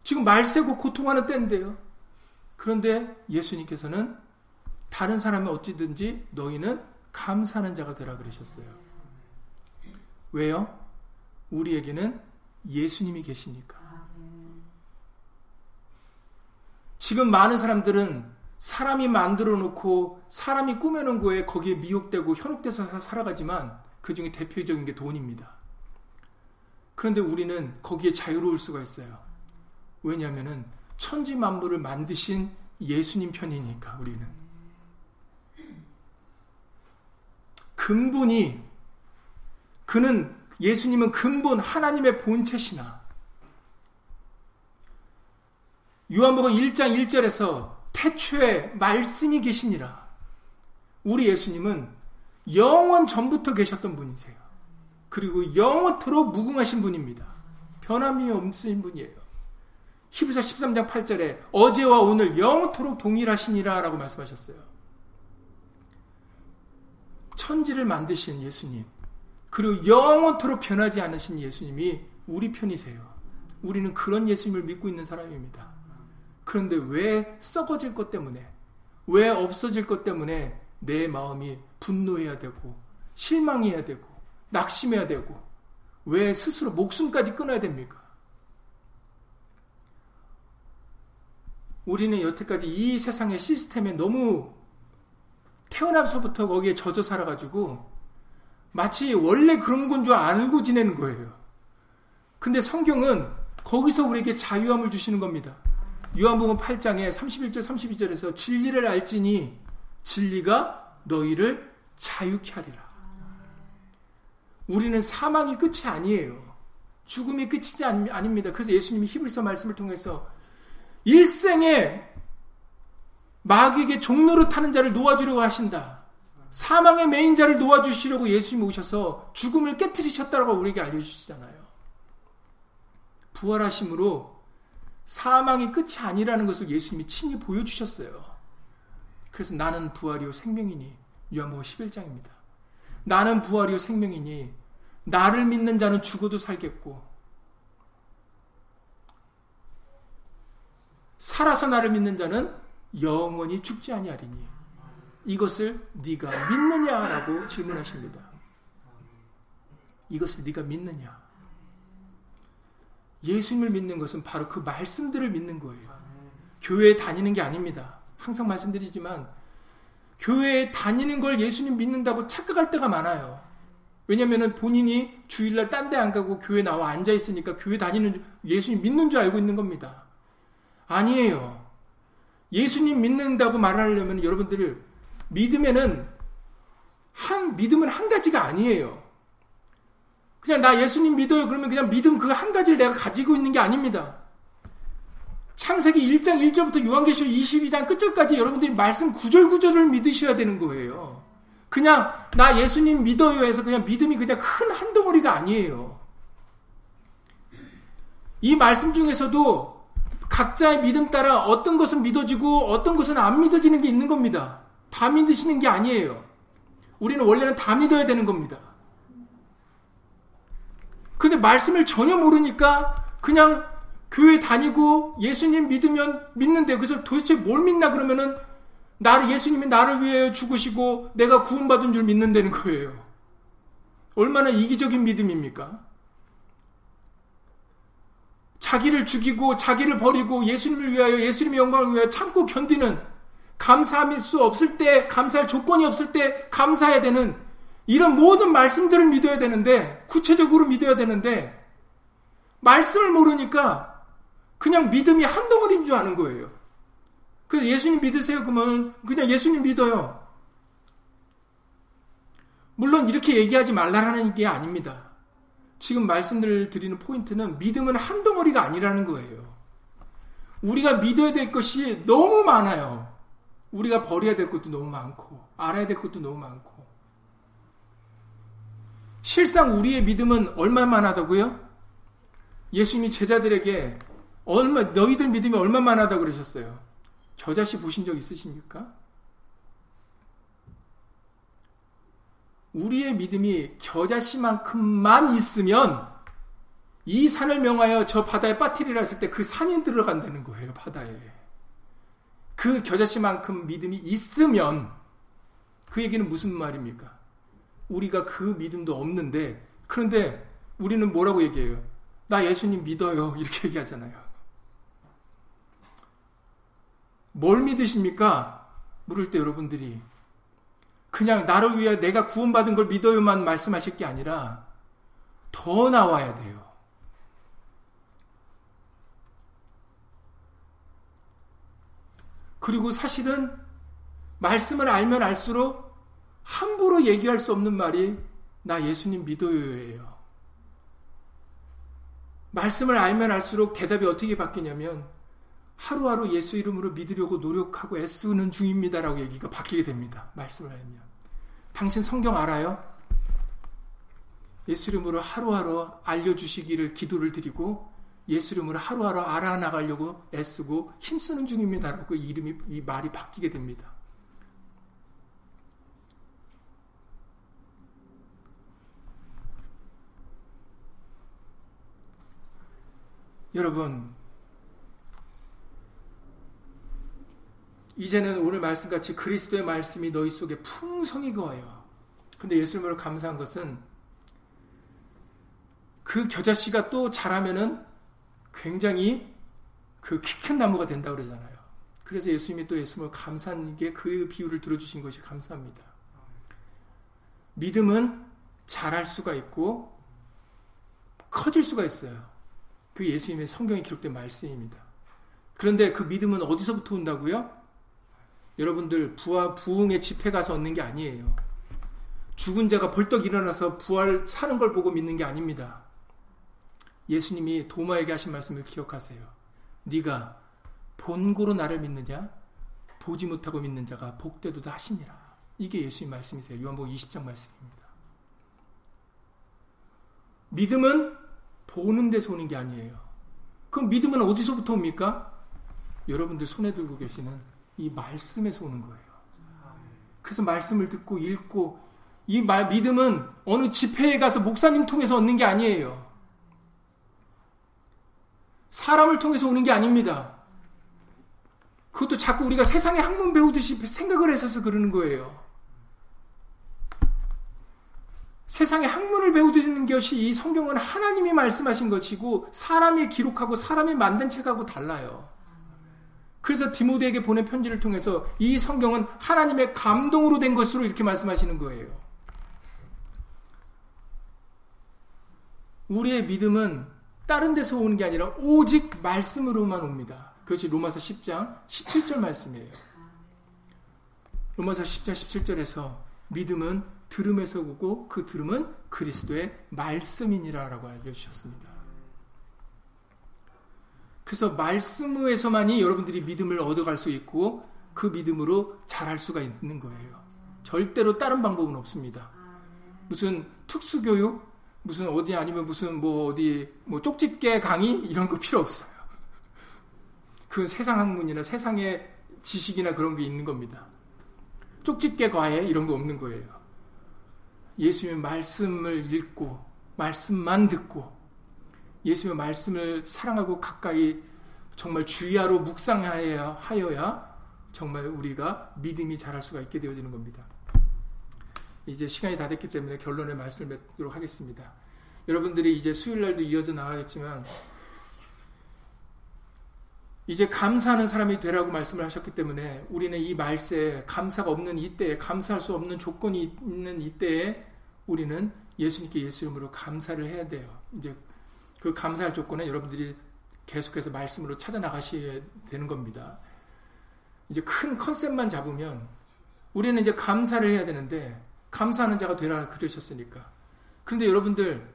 지금 말세고 고통하는 때인데요. 그런데 예수님께서는 다른 사람이 어찌든지 너희는 감사하는 자가 되라 그러셨어요. 왜요? 우리에게는 예수님이 계시니까. 지금 많은 사람들은 사람이 만들어 놓고 사람이 꾸며놓은 거에 거기에 미혹되고 현혹돼서 살아가지만 그 중에 대표적인 게 돈입니다. 그런데 우리는 거기에 자유로울 수가 있어요. 왜냐하면 천지 만물을 만드신 예수님 편이니까 우리는. 근본이 그는 예수님은 근본 하나님의 본체시나 요한복음 1장 1절에서 태초에 말씀이 계시니라. 우리 예수님은 영원 전부터 계셨던 분이세요. 그리고 영원토록 무궁하신 분입니다. 변함이 없으신 분이에요. 히브리서 13장 8절에 어제와 오늘 영원토록 동일하시니라 라고 말씀하셨어요. 천지를 만드신 예수님, 그리고 영원토록 변하지 않으신 예수님이 우리 편이세요. 우리는 그런 예수님을 믿고 있는 사람입니다. 그런데 왜 썩어질 것 때문에, 왜 없어질 것 때문에 내 마음이 분노해야 되고, 실망해야 되고, 낙심해야 되고, 왜 스스로 목숨까지 끊어야 됩니까? 우리는 여태까지 이 세상의 시스템에 너무 태어나서부터 거기에 젖어 살아가지고 마치 원래 그런 건 줄 알고 지내는 거예요. 근데 성경은 거기서 우리에게 자유함을 주시는 겁니다. 요한복음 8장에 31절 32절에서 진리를 알지니 진리가 너희를 자유케 하리라. 우리는 사망이 끝이 아니에요. 죽음이 끝이지 아닙니다. 그래서 예수님이 히브리서 말씀을 통해서 일생에 마귀에게 종로를 타는 자를 놓아주려고 하신다. 사망의 메인 자를 놓아주시려고 예수님이 오셔서 죽음을 깨뜨리셨다고 우리에게 알려주시잖아요. 부활하심으로 사망이 끝이 아니라는 것을 예수님이 친히 보여주셨어요. 그래서 나는 부활이요 생명이니 요한복음 11장입니다. 나는 부활이요 생명이니 나를 믿는 자는 죽어도 살겠고 살아서 나를 믿는 자는 영원히 죽지 아니하리니 이것을 네가 믿느냐라고 질문하십니다. 이것을 네가 믿느냐? 예수님을 믿는 것은 바로 그 말씀들을 믿는 거예요. 교회에 다니는 게 아닙니다. 항상 말씀드리지만 교회에 다니는 걸 예수님 믿는다고 착각할 때가 많아요. 왜냐면은 본인이 주일날 딴 데 안 가고 교회 나와 앉아 있으니까 교회 다니는 예수님 믿는 줄 알고 있는 겁니다. 아니에요. 예수님 믿는다고 말하려면 여러분들이 믿음에는 한 믿음은 한 가지가 아니에요. 그냥 나 예수님 믿어요. 그러면 그냥 믿음 그 한 가지를 내가 가지고 있는 게 아닙니다. 창세기 1장 1절부터 요한계시록 22장 끝절까지 여러분들이 말씀 구절구절을 믿으셔야 되는 거예요. 그냥 나 예수님 믿어요 해서 그냥 믿음이 그냥 큰 한 덩어리가 아니에요. 이 말씀 중에서도 각자의 믿음 따라 어떤 것은 믿어지고 어떤 것은 안 믿어지는 게 있는 겁니다. 다 믿으시는 게 아니에요. 우리는 원래는 다 믿어야 되는 겁니다. 근데 말씀을 전혀 모르니까 그냥 교회 다니고 예수님 믿으면 믿는데 그래서 도대체 뭘 믿나 그러면은 나를 예수님이 나를 위해 죽으시고 내가 구원받은 줄 믿는다는 거예요. 얼마나 이기적인 믿음입니까? 자기를 죽이고 자기를 버리고 예수님을 위하여 예수님의 영광을 위하여 참고 견디는 감사할 수 없을 때 감사할 조건이 없을 때 감사해야 되는 이런 모든 말씀들을 믿어야 되는데 구체적으로 믿어야 되는데 말씀을 모르니까 그냥 믿음이 한 덩어리인 줄 아는 거예요. 그래서 예수님 믿으세요 그러면 그냥 예수님 믿어요. 물론 이렇게 얘기하지 말라라는 게 아닙니다. 지금 말씀을 드리는 포인트는 믿음은 한 덩어리가 아니라는 거예요. 우리가 믿어야 될 것이 너무 많아요. 우리가 버려야 될 것도 너무 많고, 알아야 될 것도 너무 많고. 실상 우리의 믿음은 얼마만 하다고요? 예수님이 제자들에게 얼마 너희들 믿음이 얼마만 하다 그러셨어요. 겨자씨 보신 적 있으십니까? 우리의 믿음이 겨자씨만큼만 있으면 이 산을 명하여 저 바다에 빠뜨리라 했을 때 그 산이 들어간다는 거예요, 바다에. 그 겨자씨만큼 믿음이 있으면 그 얘기는 무슨 말입니까? 우리가 그 믿음도 없는데 그런데 우리는 뭐라고 얘기해요? 나 예수님 믿어요. 이렇게 얘기하잖아요. 뭘 믿으십니까? 물을 때 여러분들이 그냥 나를 위해 내가 구원받은 걸 믿어요만 말씀하실 게 아니라 더 나와야 돼요. 그리고 사실은 말씀을 알면 알수록 함부로 얘기할 수 없는 말이 나 예수님 믿어요예요. 말씀을 알면 알수록 대답이 어떻게 바뀌냐면 하루하루 예수 이름으로 믿으려고 노력하고 애쓰는 중입니다라고 얘기가 바뀌게 됩니다. 말씀을 알면. 당신 성경 알아요? 예수 이름으로 하루하루 알려주시기를 기도를 드리고 예수 이름으로 하루하루 알아나가려고 애쓰고 힘쓰는 중입니다라고 이름이 이 말이 바뀌게 됩니다. 여러분 이제는 오늘 말씀같이 그리스도의 말씀이 너희 속에 풍성히 거해요. 근데 예수님으로 감사한 것은 그 겨자씨가 또 자라면은 굉장히 그 키 큰 나무가 된다 그러잖아요. 그래서 예수님이 또 예수님을 감사한 게 그 비유를 들어주신 것이 감사합니다. 믿음은 자랄 수가 있고 커질 수가 있어요. 그 예수님의 성경에 기록된 말씀입니다. 그런데 그 믿음은 어디서부터 온다고요? 여러분들 부하 부흥의 집회 가서 얻는 게 아니에요. 죽은 자가 벌떡 일어나서 부활 사는 걸 보고 믿는 게 아닙니다. 예수님이 도마에게 하신 말씀을 기억하세요. 네가 본고로 나를 믿느냐? 보지 못하고 믿는 자가 복되도다 하시니라. 이게 예수님 말씀이세요. 요한복음 20장 말씀입니다. 믿음은 보는 데서 오는 게 아니에요. 그럼 믿음은 어디서부터 옵니까? 여러분들 손에 들고 계시는 이 말씀에서 오는 거예요. 그래서 말씀을 듣고 읽고 이 말, 믿음은 어느 집회에 가서 목사님 통해서 얻는 게 아니에요. 사람을 통해서 오는 게 아닙니다. 그것도 자꾸 우리가 세상의 학문 배우듯이 생각을 해서 그러는 거예요. 세상의 학문을 배우는 것이 이 성경은 하나님이 말씀하신 것이고 사람이 기록하고 사람이 만든 책하고 달라요. 그래서 디모데에게 보낸 편지를 통해서 이 성경은 하나님의 감동으로 된 것으로 이렇게 말씀하시는 거예요. 우리의 믿음은 다른 데서 오는 게 아니라 오직 말씀으로만 옵니다. 그것이 로마서 10장 17절 말씀이에요. 로마서 10장 17절에서 믿음은 들음에서 오고 그 들음은 그리스도의 말씀이니라라고 알려주셨습니다. 그래서 말씀에서만이 여러분들이 믿음을 얻어갈 수 있고 그 믿음으로 잘할 수가 있는 거예요. 절대로 다른 방법은 없습니다. 무슨 특수교육, 무슨 어디 아니면 무슨 뭐 어디 뭐 쪽집게 강의 이런 거 필요 없어요. 그 세상 학문이나 세상의 지식이나 그런 게 있는 겁니다. 쪽집게 과외 이런 거 없는 거예요. 예수님의 말씀을 읽고 말씀만 듣고 예수님의 말씀을 사랑하고 가까이 정말 주의하러 묵상하여야 정말 우리가 믿음이 자랄 수가 있게 되어지는 겁니다. 이제 시간이 다 됐기 때문에 결론의 말씀을 맺도록 하겠습니다. 여러분들이 이제 수요일 날도 이어져 나가겠지만 이제 감사하는 사람이 되라고 말씀을 하셨기 때문에 우리는 이 말세에 감사가 없는 이때에 감사할 수 없는 조건이 있는 이때에 우리는 예수님께 예수 이름으로 감사를 해야 돼요. 이제 그 감사할 조건은 여러분들이 계속해서 말씀으로 찾아 나가셔야 되는 겁니다. 이제 큰 컨셉만 잡으면 우리는 이제 감사를 해야 되는데 감사하는 자가 되라 그러셨으니까. 그런데 여러분들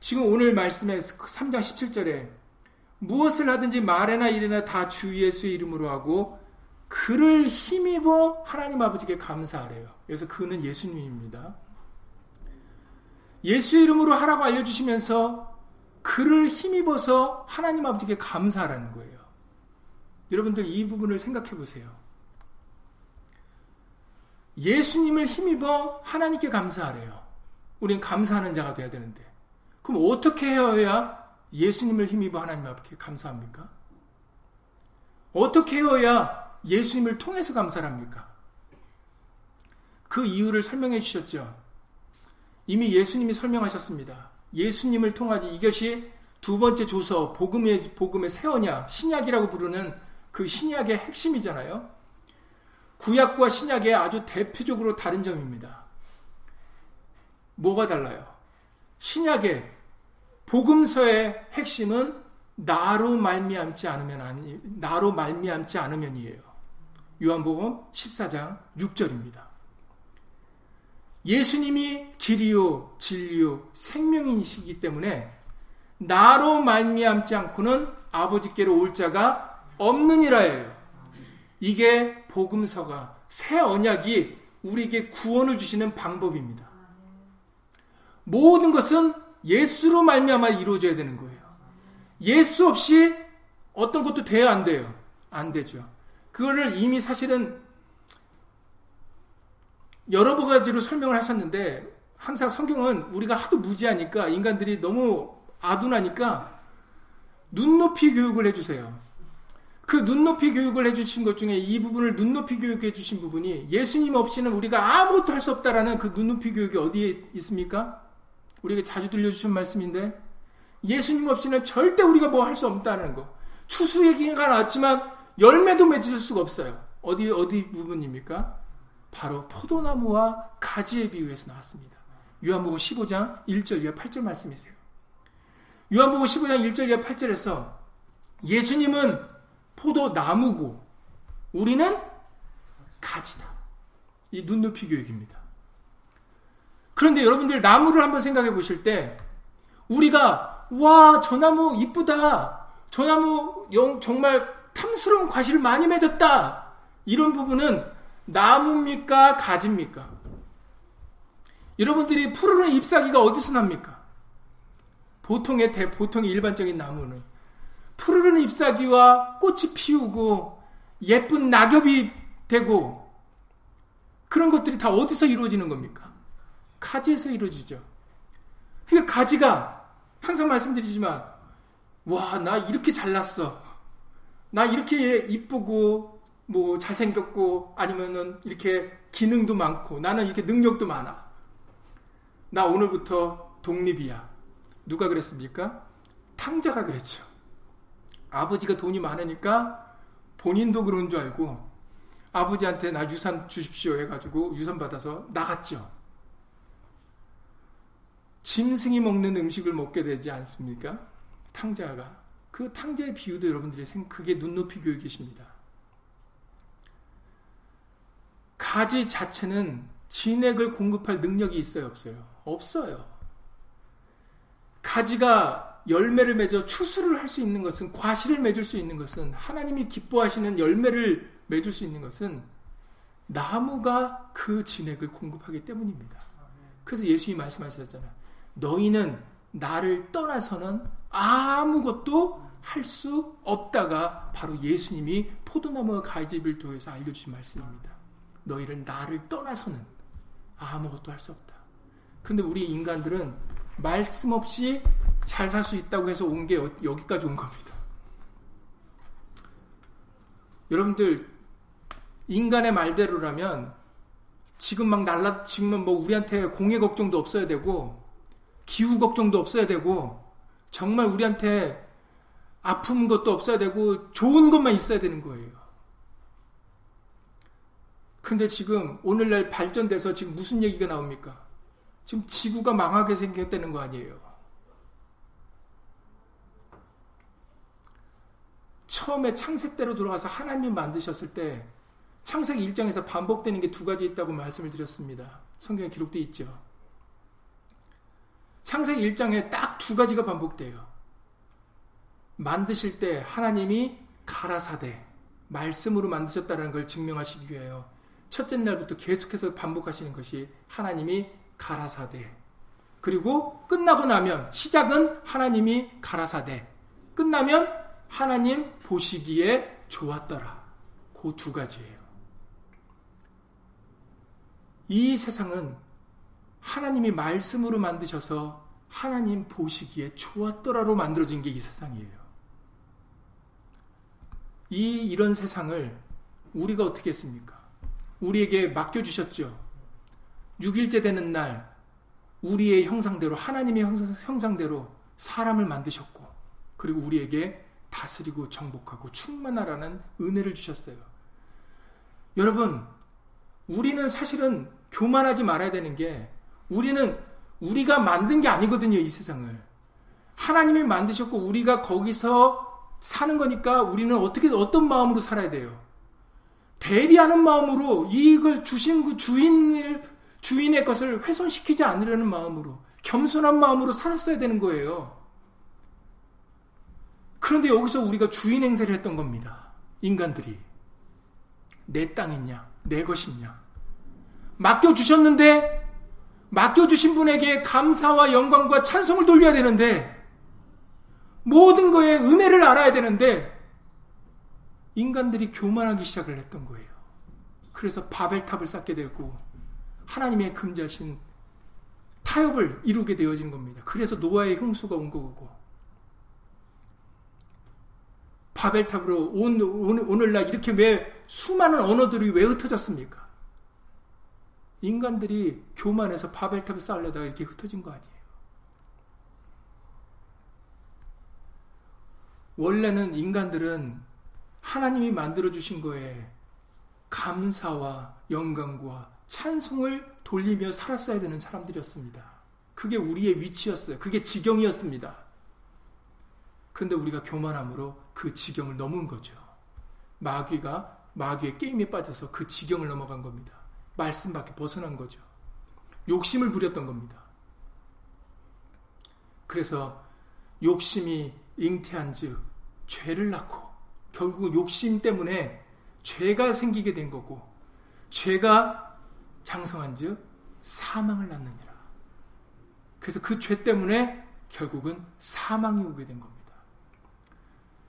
지금 오늘 말씀에 3장 17절에 무엇을 하든지 말에나 일에나 다 주 예수의 이름으로 하고 그를 힘입어 하나님 아버지께 감사하래요. 그래서 그는 예수님입니다. 예수 이름으로 하라고 알려주시면서 그를 힘입어서 하나님 아버지께 감사하라는 거예요. 여러분들 이 부분을 생각해 보세요. 예수님을 힘입어 하나님께 감사하래요. 우린 감사하는 자가 돼야 되는데. 그럼 어떻게 해야 예수님을 힘입어 하나님 앞에 감사합니까? 어떻게 해야 예수님을 통해서 감사합니까? 그 이유를 설명해 주셨죠. 이미 예수님이 설명하셨습니다. 예수님을 통하지 이것이 두 번째 조서 복음의 복음의 새 언약 신약이라고 부르는 그 신약의 핵심이잖아요. 구약과 신약의 아주 대표적으로 다른 점입니다. 뭐가 달라요? 신약의 복음서의 핵심은 나로 말미암지 않으면 아니 나로 말미암지 않으면이에요. 요한복음 14장 6절입니다. 예수님이 길이요 진리요 생명이시기 때문에 나로 말미암지 않고는 아버지께로 올 자가 없느니라예요. 이게 복음서가 새 언약이 우리에게 구원을 주시는 방법입니다. 모든 것은 예수로 말미암아 이루어져야 되는 거예요. 예수 없이 어떤 것도 돼야 안 돼요. 안 되죠. 그거를 이미 사실은 여러 가지로 설명을 하셨는데 항상 성경은 우리가 하도 무지하니까 인간들이 너무 아둔하니까 눈높이 교육을 해주세요. 그 눈높이 교육을 해주신 것 중에 이 부분을 눈높이 교육해 주신 부분이 예수님 없이는 우리가 아무것도 할 수 없다라는 그 눈높이 교육이 어디에 있습니까? 우리에게 자주 들려주신 말씀인데 예수님 없이는 절대 우리가 뭐 할 수 없다는 거. 추수 얘기가 나왔지만 열매도 맺을 수가 없어요. 어디 어디 부분입니까? 바로 포도나무와 가지의 비유에서 나왔습니다. 요한복음 15장 1절 이하 8절 말씀이세요. 요한복음 15장 1절 이하 8절에서 예수님은 포도나무고 우리는 가지다. 이 눈높이 교육입니다. 그런데 여러분들 나무를 한번 생각해 보실 때 우리가 와, 저 나무 이쁘다. 저 나무 영, 정말 탐스러운 과실을 많이 맺었다. 이런 부분은 나무입니까? 가지입니까? 여러분들이 푸르른 잎사귀가 어디서 납니까? 보통의 대, 보통의 일반적인 나무는 푸르른 잎사귀와 꽃이 피우고 예쁜 낙엽이 되고 그런 것들이 다 어디서 이루어지는 겁니까? 가지에서 이루어지죠. 그러니까 가지가 항상 말씀드리지만 와, 나 이렇게 잘났어. 나 이렇게 이쁘고 뭐 잘생겼고 아니면은 이렇게 기능도 많고 나는 이렇게 능력도 많아. 나 오늘부터 독립이야. 누가 그랬습니까? 탕자가 그랬죠. 아버지가 돈이 많으니까 본인도 그런 줄 알고 아버지한테 나 유산 주십시오 해가지고 유산 받아서 나갔죠. 짐승이 먹는 음식을 먹게 되지 않습니까? 탕자가. 그 탕자의 비유도 여러분들이 생, 그게 눈높이 교육이십니다. 가지 자체는 진액을 공급할 능력이 있어요, 없어요? 없어요. 가지가 열매를 맺어 추수를 할 수 있는 것은 과실을 맺을 수 있는 것은 하나님이 기뻐하시는 열매를 맺을 수 있는 것은 나무가 그 진액을 공급하기 때문입니다. 그래서 예수님이 말씀하셨잖아요. 너희는 나를 떠나서는 아무것도 할 수 없다가 바로 예수님이 포도나무와 가지를 도해서 알려주신 말씀입니다. 너희를 나를 떠나서는 아무것도 할 수 없다. 근데 우리 인간들은 말씀 없이 잘 살 수 있다고 해서 온 게 여기까지 온 겁니다. 여러분들 인간의 말대로라면 지금 막 날라 지금은 뭐 우리한테 공해 걱정도 없어야 되고 기후 걱정도 없어야 되고 정말 우리한테 아픈 것도 없어야 되고 좋은 것만 있어야 되는 거예요. 근데 지금 오늘날 발전돼서 지금 무슨 얘기가 나옵니까? 지금 지구가 망하게 생겼다는 거 아니에요. 처음에 창세대로 돌아가서 하나님 만드셨을 때 창세기 1장에서 반복되는 게 두 가지 있다고 말씀을 드렸습니다. 성경에 기록되어 있죠. 창세기 1장에 딱 두 가지가 반복돼요. 만드실 때 하나님이 가라사대 말씀으로 만드셨다는 걸 증명하시기 위하여 첫째 날부터 계속해서 반복하시는 것이 하나님이 가라사대 그리고 끝나고 나면 시작은 하나님이 가라사대 끝나면 하나님 보시기에 좋았더라 그 두 가지예요. 이 세상은 하나님이 말씀으로 만드셔서 하나님 보시기에 좋았더라로 만들어진 게 이 세상이에요. 이 이런 세상을 우리가 어떻게 했습니까? 우리에게 맡겨주셨죠. 6일째 되는 날 우리의 형상대로 하나님의 형상대로 사람을 만드셨고 그리고 우리에게 다스리고 정복하고 충만하라는 은혜를 주셨어요. 여러분 우리는 사실은 교만하지 말아야 되는 게 우리는 우리가 만든 게 아니거든요, 이 세상을. 하나님이 만드셨고 우리가 거기서 사는 거니까 우리는 어떻게 어떤 마음으로 살아야 돼요? 대리하는 마음으로 이익을 주신 그 주인을 주인의 것을 훼손시키지 않으려는 마음으로 겸손한 마음으로 살았어야 되는 거예요. 그런데 여기서 우리가 주인 행세를 했던 겁니다. 인간들이 내 땅이냐, 내 것이냐. 맡겨 주셨는데 맡겨 주신 분에게 감사와 영광과 찬송을 돌려야 되는데, 모든 거에 은혜를 알아야 되는데, 인간들이 교만하기 시작을 했던 거예요. 그래서 바벨탑을 쌓게 되고, 하나님의 금자신 타협을 이루게 되어진 겁니다. 그래서 노아의 홍수가 온 거고, 바벨탑으로 온, 오늘날 이렇게 왜 수많은 언어들이 왜 흩어졌습니까? 인간들이 교만해서 바벨탑을 쌓으려다가 이렇게 흩어진 거 아니에요. 원래는 인간들은 하나님이 만들어주신 거에 감사와 영광과 찬송을 돌리며 살았어야 되는 사람들이었습니다. 그게 우리의 위치였어요. 그게 지경이었습니다. 근데 우리가 교만함으로 그 지경을 넘은 거죠. 마귀가 마귀의 게임에 빠져서 그 지경을 넘어간 겁니다. 말씀 밖에 벗어난 거죠. 욕심을 부렸던 겁니다. 그래서 욕심이 잉태한 즉 죄를 낳고 결국 욕심 때문에 죄가 생기게 된 거고 죄가 장성한 즉 사망을 낳느니라. 그래서 그 죄 때문에 결국은 사망이 오게 된 겁니다.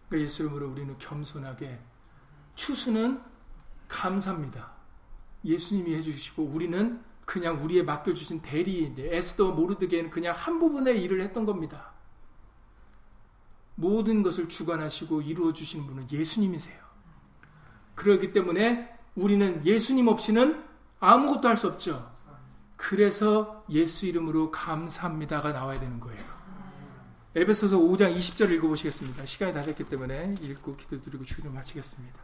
그러니까 예수 이름으로 우리는 겸손하게 추수는 감사합니다. 예수님이 해주시고 우리는 그냥 우리의 맡겨주신 대리인데 에스더 모르드게는 그냥 한 부분의 일을 했던 겁니다. 모든 것을 주관하시고 이루어 주시는 분은 예수님이세요. 그렇기 때문에 우리는 예수님 없이는 아무것도 할 수 없죠. 그래서 예수 이름으로 감사합니다가 나와야 되는 거예요. 에베소서 5장 20절 읽어보시겠습니다. 시간이 다 됐기 때문에 읽고 기도드리고 주기를 마치겠습니다.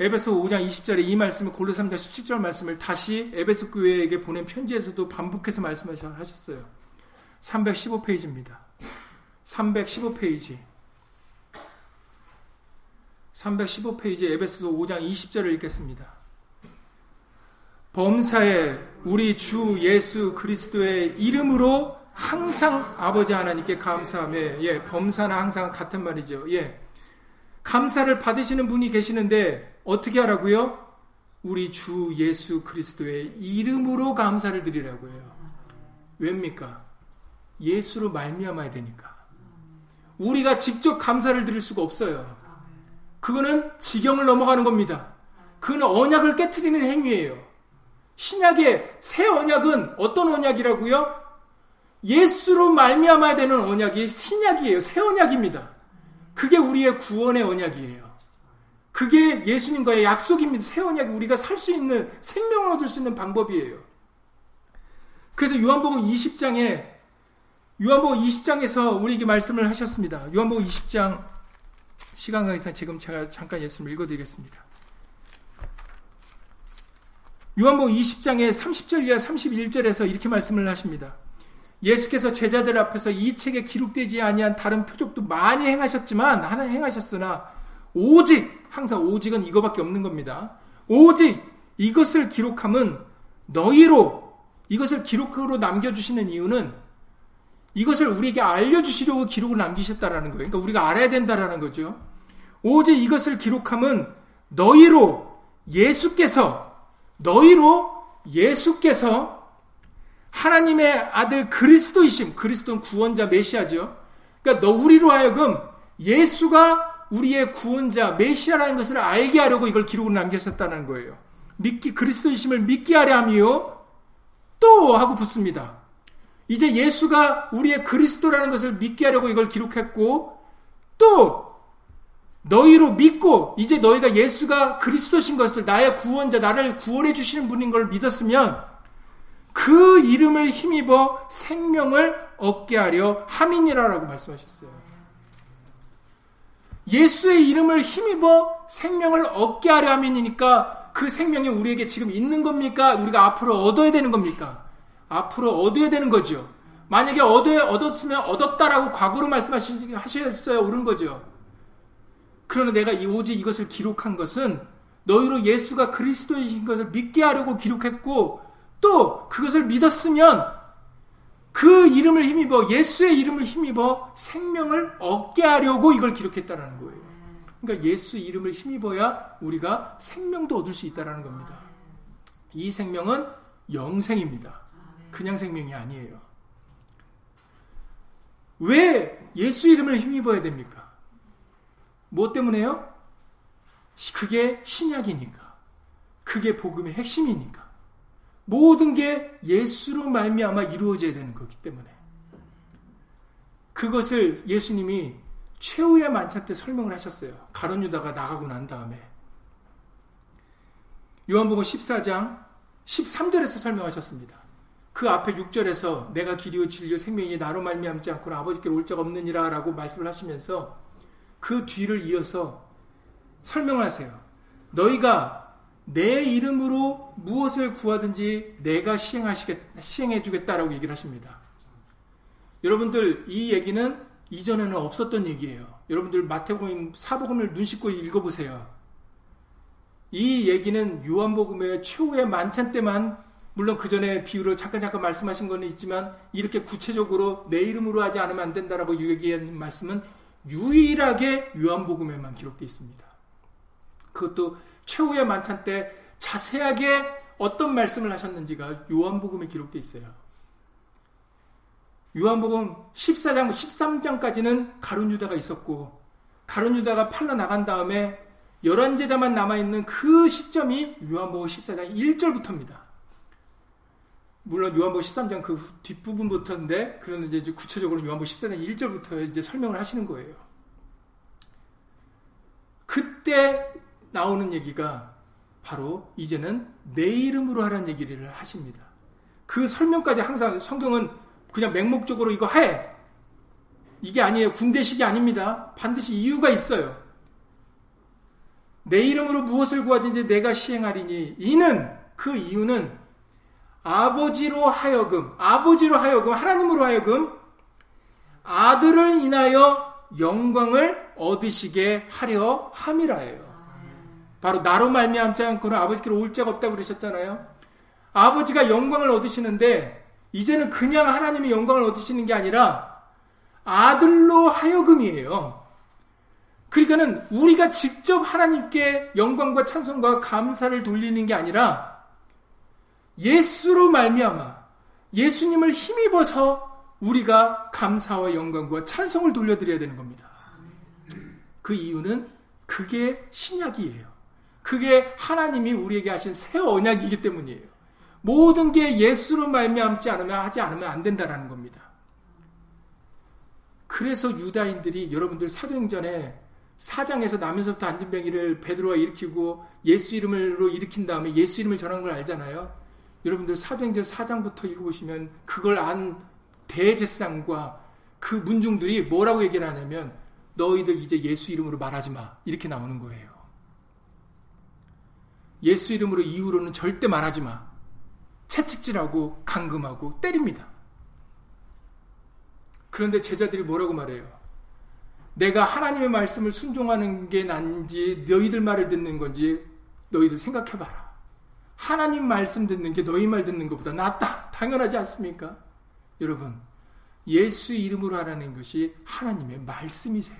에베소 5장 20절에 이 말씀을 골로 3장 17절 말씀을 다시 에베소 교회에게 보낸 편지에서도 반복해서 말씀하셨어요. 315페이지입니다. 315페이지. 315페이지 에베소서 5장 20절을 읽겠습니다. 범사에 우리 주 예수 그리스도의 이름으로 항상 아버지 하나님께 감사하며 예, 범사나 항상 같은 말이죠. 예. 감사를 받으시는 분이 계시는데 어떻게 하라고요? 우리 주 예수 그리스도의 이름으로 감사를 드리라고 해요. 왜입니까? 예수로 말미암아야 되니까. 우리가 직접 감사를 드릴 수가 없어요. 그거는 지경을 넘어가는 겁니다. 그는 언약을 깨뜨리는 행위예요. 신약의 새 언약은 어떤 언약이라고요? 예수로 말미암아야 되는 언약이 신약이에요. 새 언약입니다. 그게 우리의 구원의 언약이에요. 그게 예수님과의 약속입니다. 새 언약이 우리가 살 수 있는 생명을 얻을 수 있는 방법이에요. 그래서 요한복음 20장에 요한복음 20장에서 우리에게 말씀을 하셨습니다. 요한복음 20장 시간 관계상 지금 제가 잠깐 예수를 읽어드리겠습니다. 요한복음 20장의 30절 이하 31절에서 이렇게 말씀을 하십니다. 예수께서 제자들 앞에서 이 책에 기록되지 아니한 다른 표적도 많이 행하셨지만 하나 행하셨으나 오직 항상 오직은 이거밖에 없는 겁니다. 오직 이것을 기록함은 너희로 이것을 기록으로 남겨주시는 이유는 이것을 우리에게 알려주시려고 기록을 남기셨다라는 거예요. 그러니까 우리가 알아야 된다라는 거죠. 오직 이것을 기록함은 너희로 예수께서 너희로 예수께서 하나님의 아들 그리스도이심 그리스도는 구원자 메시아죠. 그러니까 너 우리로 하여금 예수가 우리의 구원자 메시아라는 것을 알게 하려고 이걸 기록을 남기셨다는 거예요. 믿기 그리스도이심을 믿게 하려 함이요. 또 하고 붙습니다. 이제 예수가 우리의 그리스도라는 것을 믿게 하려고 이걸 기록했고 또 너희로 믿고 이제 너희가 예수가 그리스도신 것을 나의 구원자 나를 구원해 주시는 분인 걸 믿었으면 그 이름을 힘입어 생명을 얻게 하려 함이니라라고 말씀하셨어요. 예수의 이름을 힘입어 생명을 얻게 하려 함이니까 그 생명이 우리에게 지금 있는 겁니까? 우리가 앞으로 얻어야 되는 겁니까? 앞으로 얻어야 되는 거죠. 만약에 얻어, 얻었으면 얻었다라고 과거로 말씀하셨어야 옳은 거죠. 그러나 내가 이 오직 이것을 기록한 것은 너희로 예수가 그리스도이신 것을 믿게 하려고 기록했고 또 그것을 믿었으면 그 이름을 힘입어 예수의 이름을 힘입어 생명을 얻게 하려고 이걸 기록했다라는 거예요. 그러니까 예수 이름을 힘입어야 우리가 생명도 얻을 수 있다라는 겁니다. 이 생명은 영생입니다. 그냥 생명이 아니에요. 왜 예수 이름을 힘입어야 됩니까? 뭐 때문에요? 그게 신약이니까. 그게 복음의 핵심이니까. 모든 게 예수로 말미암아 이루어져야 되는 거기 때문에. 그것을 예수님이 최후의 만찬 때 설명을 하셨어요. 가론 유다가 나가고 난 다음에. 요한복음 14장 13절에서 설명하셨습니다. 그 앞에 6절에서 내가 길이요 진리요 생명이 나로 말미암지 않고 아버지께 올 자가 없느니라 라고 말씀을 하시면서 그 뒤를 이어서 설명을 하세요. 너희가 내 이름으로 무엇을 구하든지 내가 시행하시겠 시행해 주겠다라고 얘기를 하십니다. 여러분들 이 얘기는 이전에는 없었던 얘기예요. 여러분들 마태복음 사복음을 눈 씻고 읽어보세요. 이 얘기는 요한복음의 최후의 만찬 때만 물론 그 전에 비유로 잠깐 잠깐 말씀하신 거는 있지만 이렇게 구체적으로 내 이름으로 하지 않으면 안 된다라고 얘기한 말씀은 유일하게 요한복음에만 기록되어 있습니다. 그것도 최후의 만찬 때 자세하게 어떤 말씀을 하셨는지가 요한복음에 기록되어 있어요. 요한복음 14장, 13장까지는 가룟 유다가 있었고 가룟 유다가 팔려 나간 다음에 열한 제자만 남아 있는 그 시점이 요한복음 14장 1절부터입니다. 물론 요한복음 13장 그 뒷부분부터인데 그런데 이제 구체적으로 요한복음 14장 1절부터 이제 설명을 하시는 거예요. 그때 나오는 얘기가 바로 이제는 내 이름으로 하라는 얘기를 하십니다. 그 설명까지 항상 성경은 그냥 맹목적으로 이거 해. 이게 아니에요. 군대식이 아닙니다. 반드시 이유가 있어요. 내 이름으로 무엇을 구하든지 내가 시행하리니 이는 그 이유는 아버지로 하여금, 아버지로 하여금, 하나님으로 하여금 아들을 인하여 영광을 얻으시게 하려 함이라예요. 바로 나로 말미암지 않고는 아버지께로 올 자가 없다고 그러셨잖아요. 아버지가 영광을 얻으시는데 이제는 그냥 하나님의 영광을 얻으시는 게 아니라 아들로 하여금이에요. 그러니까는 우리가 직접 하나님께 영광과 찬송과 감사를 돌리는 게 아니라 예수로 말미암아 예수님을 힘입어서 우리가 감사와 영광과 찬송을 돌려드려야 되는 겁니다. 그 이유는 그게 신약이에요. 그게 하나님이 우리에게 하신 새 언약이기 때문이에요. 모든 게 예수로 말미암지 않으면 하지 않으면 안 된다라는 겁니다. 그래서 유다인들이 여러분들 사도행전에 사장에서 나면서부터 안진뱅이를 베드로가 일으키고 예수 이름으로 일으킨 다음에 예수 이름을 전한 걸 알잖아요. 여러분들 사도행전 4장부터 읽어보시면 그걸 안 대제사장과 그 문중들이 뭐라고 얘기를 하냐면 너희들 이제 예수 이름으로 말하지 마. 이렇게 나오는 거예요. 예수 이름으로 이후로는 절대 말하지 마. 채찍질하고 감금하고 때립니다. 그런데 제자들이 뭐라고 말해요? 내가 하나님의 말씀을 순종하는 게 난지 너희들 말을 듣는 건지 너희들 생각해봐라. 하나님 말씀 듣는 게 너희 말 듣는 것보다 낫다. 당연하지 않습니까? 여러분, 예수 이름으로 하라는 것이 하나님의 말씀이세요.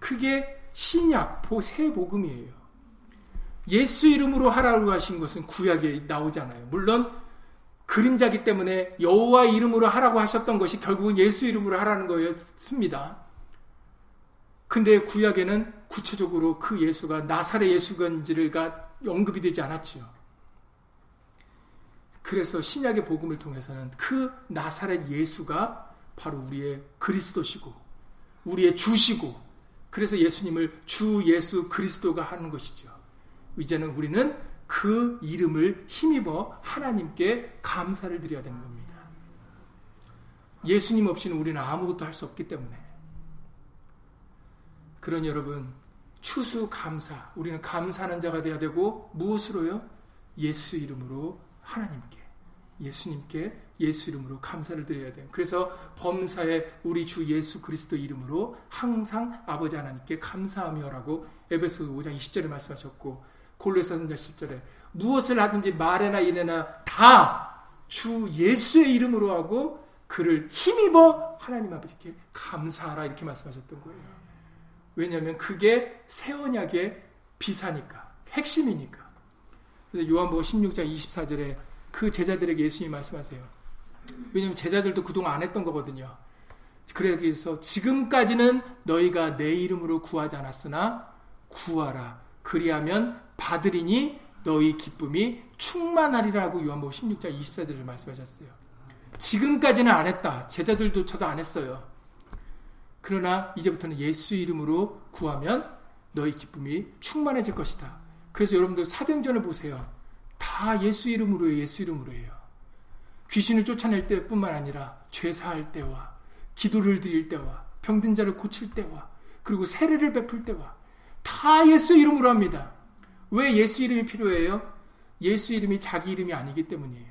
그게 신약, 새 복음이에요. 예수 이름으로 하라고 하신 것은 구약에 나오잖아요. 물론 그림자기 때문에 여호와 이름으로 하라고 하셨던 것이 결국은 예수 이름으로 하라는 거였습니다. 근데 구약에는 구체적으로 그 예수가 나사렛 예수건지가 언급이 되지 않았지요. 그래서 신약의 복음을 통해서는 그 나사렛 예수가 바로 우리의 그리스도시고 우리의 주시고 그래서 예수님을 주 예수 그리스도가 하는 것이죠. 이제는 우리는 그 이름을 힘입어 하나님께 감사를 드려야 되는 겁니다. 예수님 없이는 우리는 아무것도 할 수 없기 때문에 그런 여러분, 추수 감사. 우리는 감사하는 자가 되어야 되고, 무엇으로요? 예수 이름으로 하나님께, 예수님께 예수 이름으로 감사를 드려야 돼요. 그래서 범사에 우리 주 예수 그리스도 이름으로 항상 아버지 하나님께 감사하며라고 에베소 5장 20절에 말씀하셨고, 골로새서 3장 10절에 무엇을 하든지 말에나 일에나 다 주 예수의 이름으로 하고 그를 힘입어 하나님 아버지께 감사하라 이렇게 말씀하셨던 거예요. 왜냐하면 그게 새 언약의 비사니까 핵심이니까. 요한복음 16장 24절에 그 제자들에게 예수님이 말씀하세요. 왜냐하면 제자들도 그동안 안 했던 거거든요. 그래서 지금까지는 너희가 내 이름으로 구하지 않았으나 구하라. 그리하면 받으리니 너희 기쁨이 충만하리라고 요한복음 16장 24절을 말씀하셨어요. 지금까지는 안 했다. 제자들도 저도 안 했어요. 그러나 이제부터는 예수 이름으로 구하면 너희 기쁨이 충만해질 것이다. 그래서 여러분들 사도행전을 보세요. 다 예수 이름으로요. 예수 이름으로예요. 귀신을 쫓아낼 때뿐만 아니라 죄 사할 때와 기도를 드릴 때와 병든 자를 고칠 때와 그리고 세례를 베풀 때와 다 예수 이름으로 합니다. 왜 예수 이름이 필요해요? 예수 이름이 자기 이름이 아니기 때문이에요.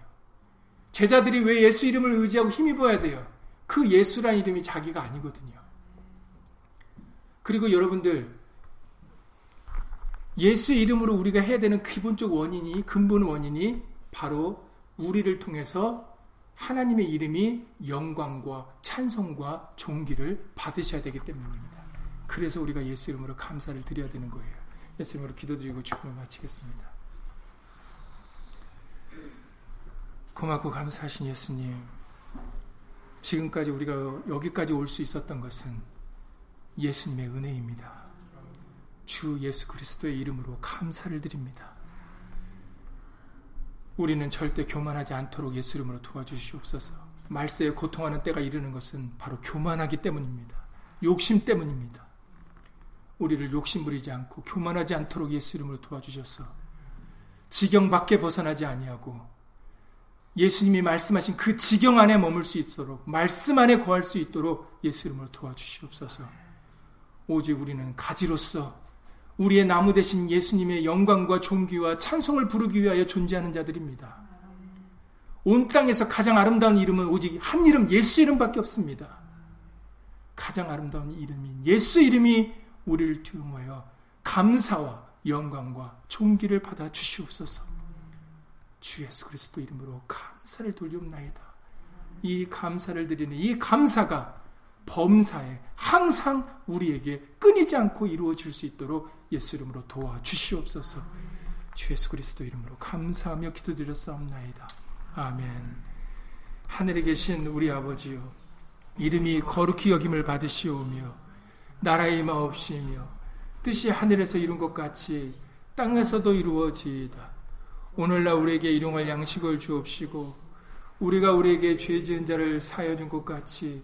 제자들이 왜 예수 이름을 의지하고 힘입어야 돼요? 그 예수란 이름이 자기가 아니거든요. 그리고 여러분들 예수 이름으로 우리가 해야 되는 기본적 원인이 근본 원인이 바로 우리를 통해서 하나님의 이름이 영광과 찬송과 존귀를 받으셔야 되기 때문입니다. 그래서 우리가 예수 이름으로 감사를 드려야 되는 거예요. 예수 이름으로 기도드리고 축복을 마치겠습니다. 고맙고 감사하신 예수님. 지금까지 우리가 여기까지 올 수 있었던 것은 예수님의 은혜입니다. 주 예수 그리스도의 이름으로 감사를 드립니다. 우리는 절대 교만하지 않도록 예수 이름으로 도와주시옵소서. 말세에 고통하는 때가 이르는 것은 바로 교만하기 때문입니다. 욕심 때문입니다. 우리를 욕심 부리지 않고 교만하지 않도록 예수 이름으로 도와주셔서 지경 밖에 벗어나지 아니하고 예수님이 말씀하신 그 지경 안에 머물 수 있도록 말씀 안에 거할 수 있도록 예수 이름으로 도와주시옵소서. 오직 우리는 가지로서 우리의 나무 대신 예수님의 영광과 존귀와 찬송을 부르기 위하여 존재하는 자들입니다. 온 땅에서 가장 아름다운 이름은 오직 한 이름 예수 이름밖에 없습니다. 가장 아름다운 이름인 예수 이름이 우리를 투영하여 감사와 영광과 존귀를 받아 주시옵소서. 주 예수 그리스도 이름으로 감사를 돌리옵나이다. 이 감사를 드리는 이 감사가 범사에 항상 우리에게 끊이지 않고 이루어질 수 있도록 예수 이름으로 도와 주시옵소서. 주 예수 그리스도 이름으로 감사하며 기도드렸사옵나이다. 아멘. 하늘에 계신 우리 아버지요 이름이 거룩히 여김을 받으시오며 나라의 마옵시며 뜻이 하늘에서 이룬 것 같이 땅에서도 이루어지이다. 오늘날 우리에게 일용할 양식을 주옵시고 우리가 우리에게 죄 지은 자를 사여 준 것 같이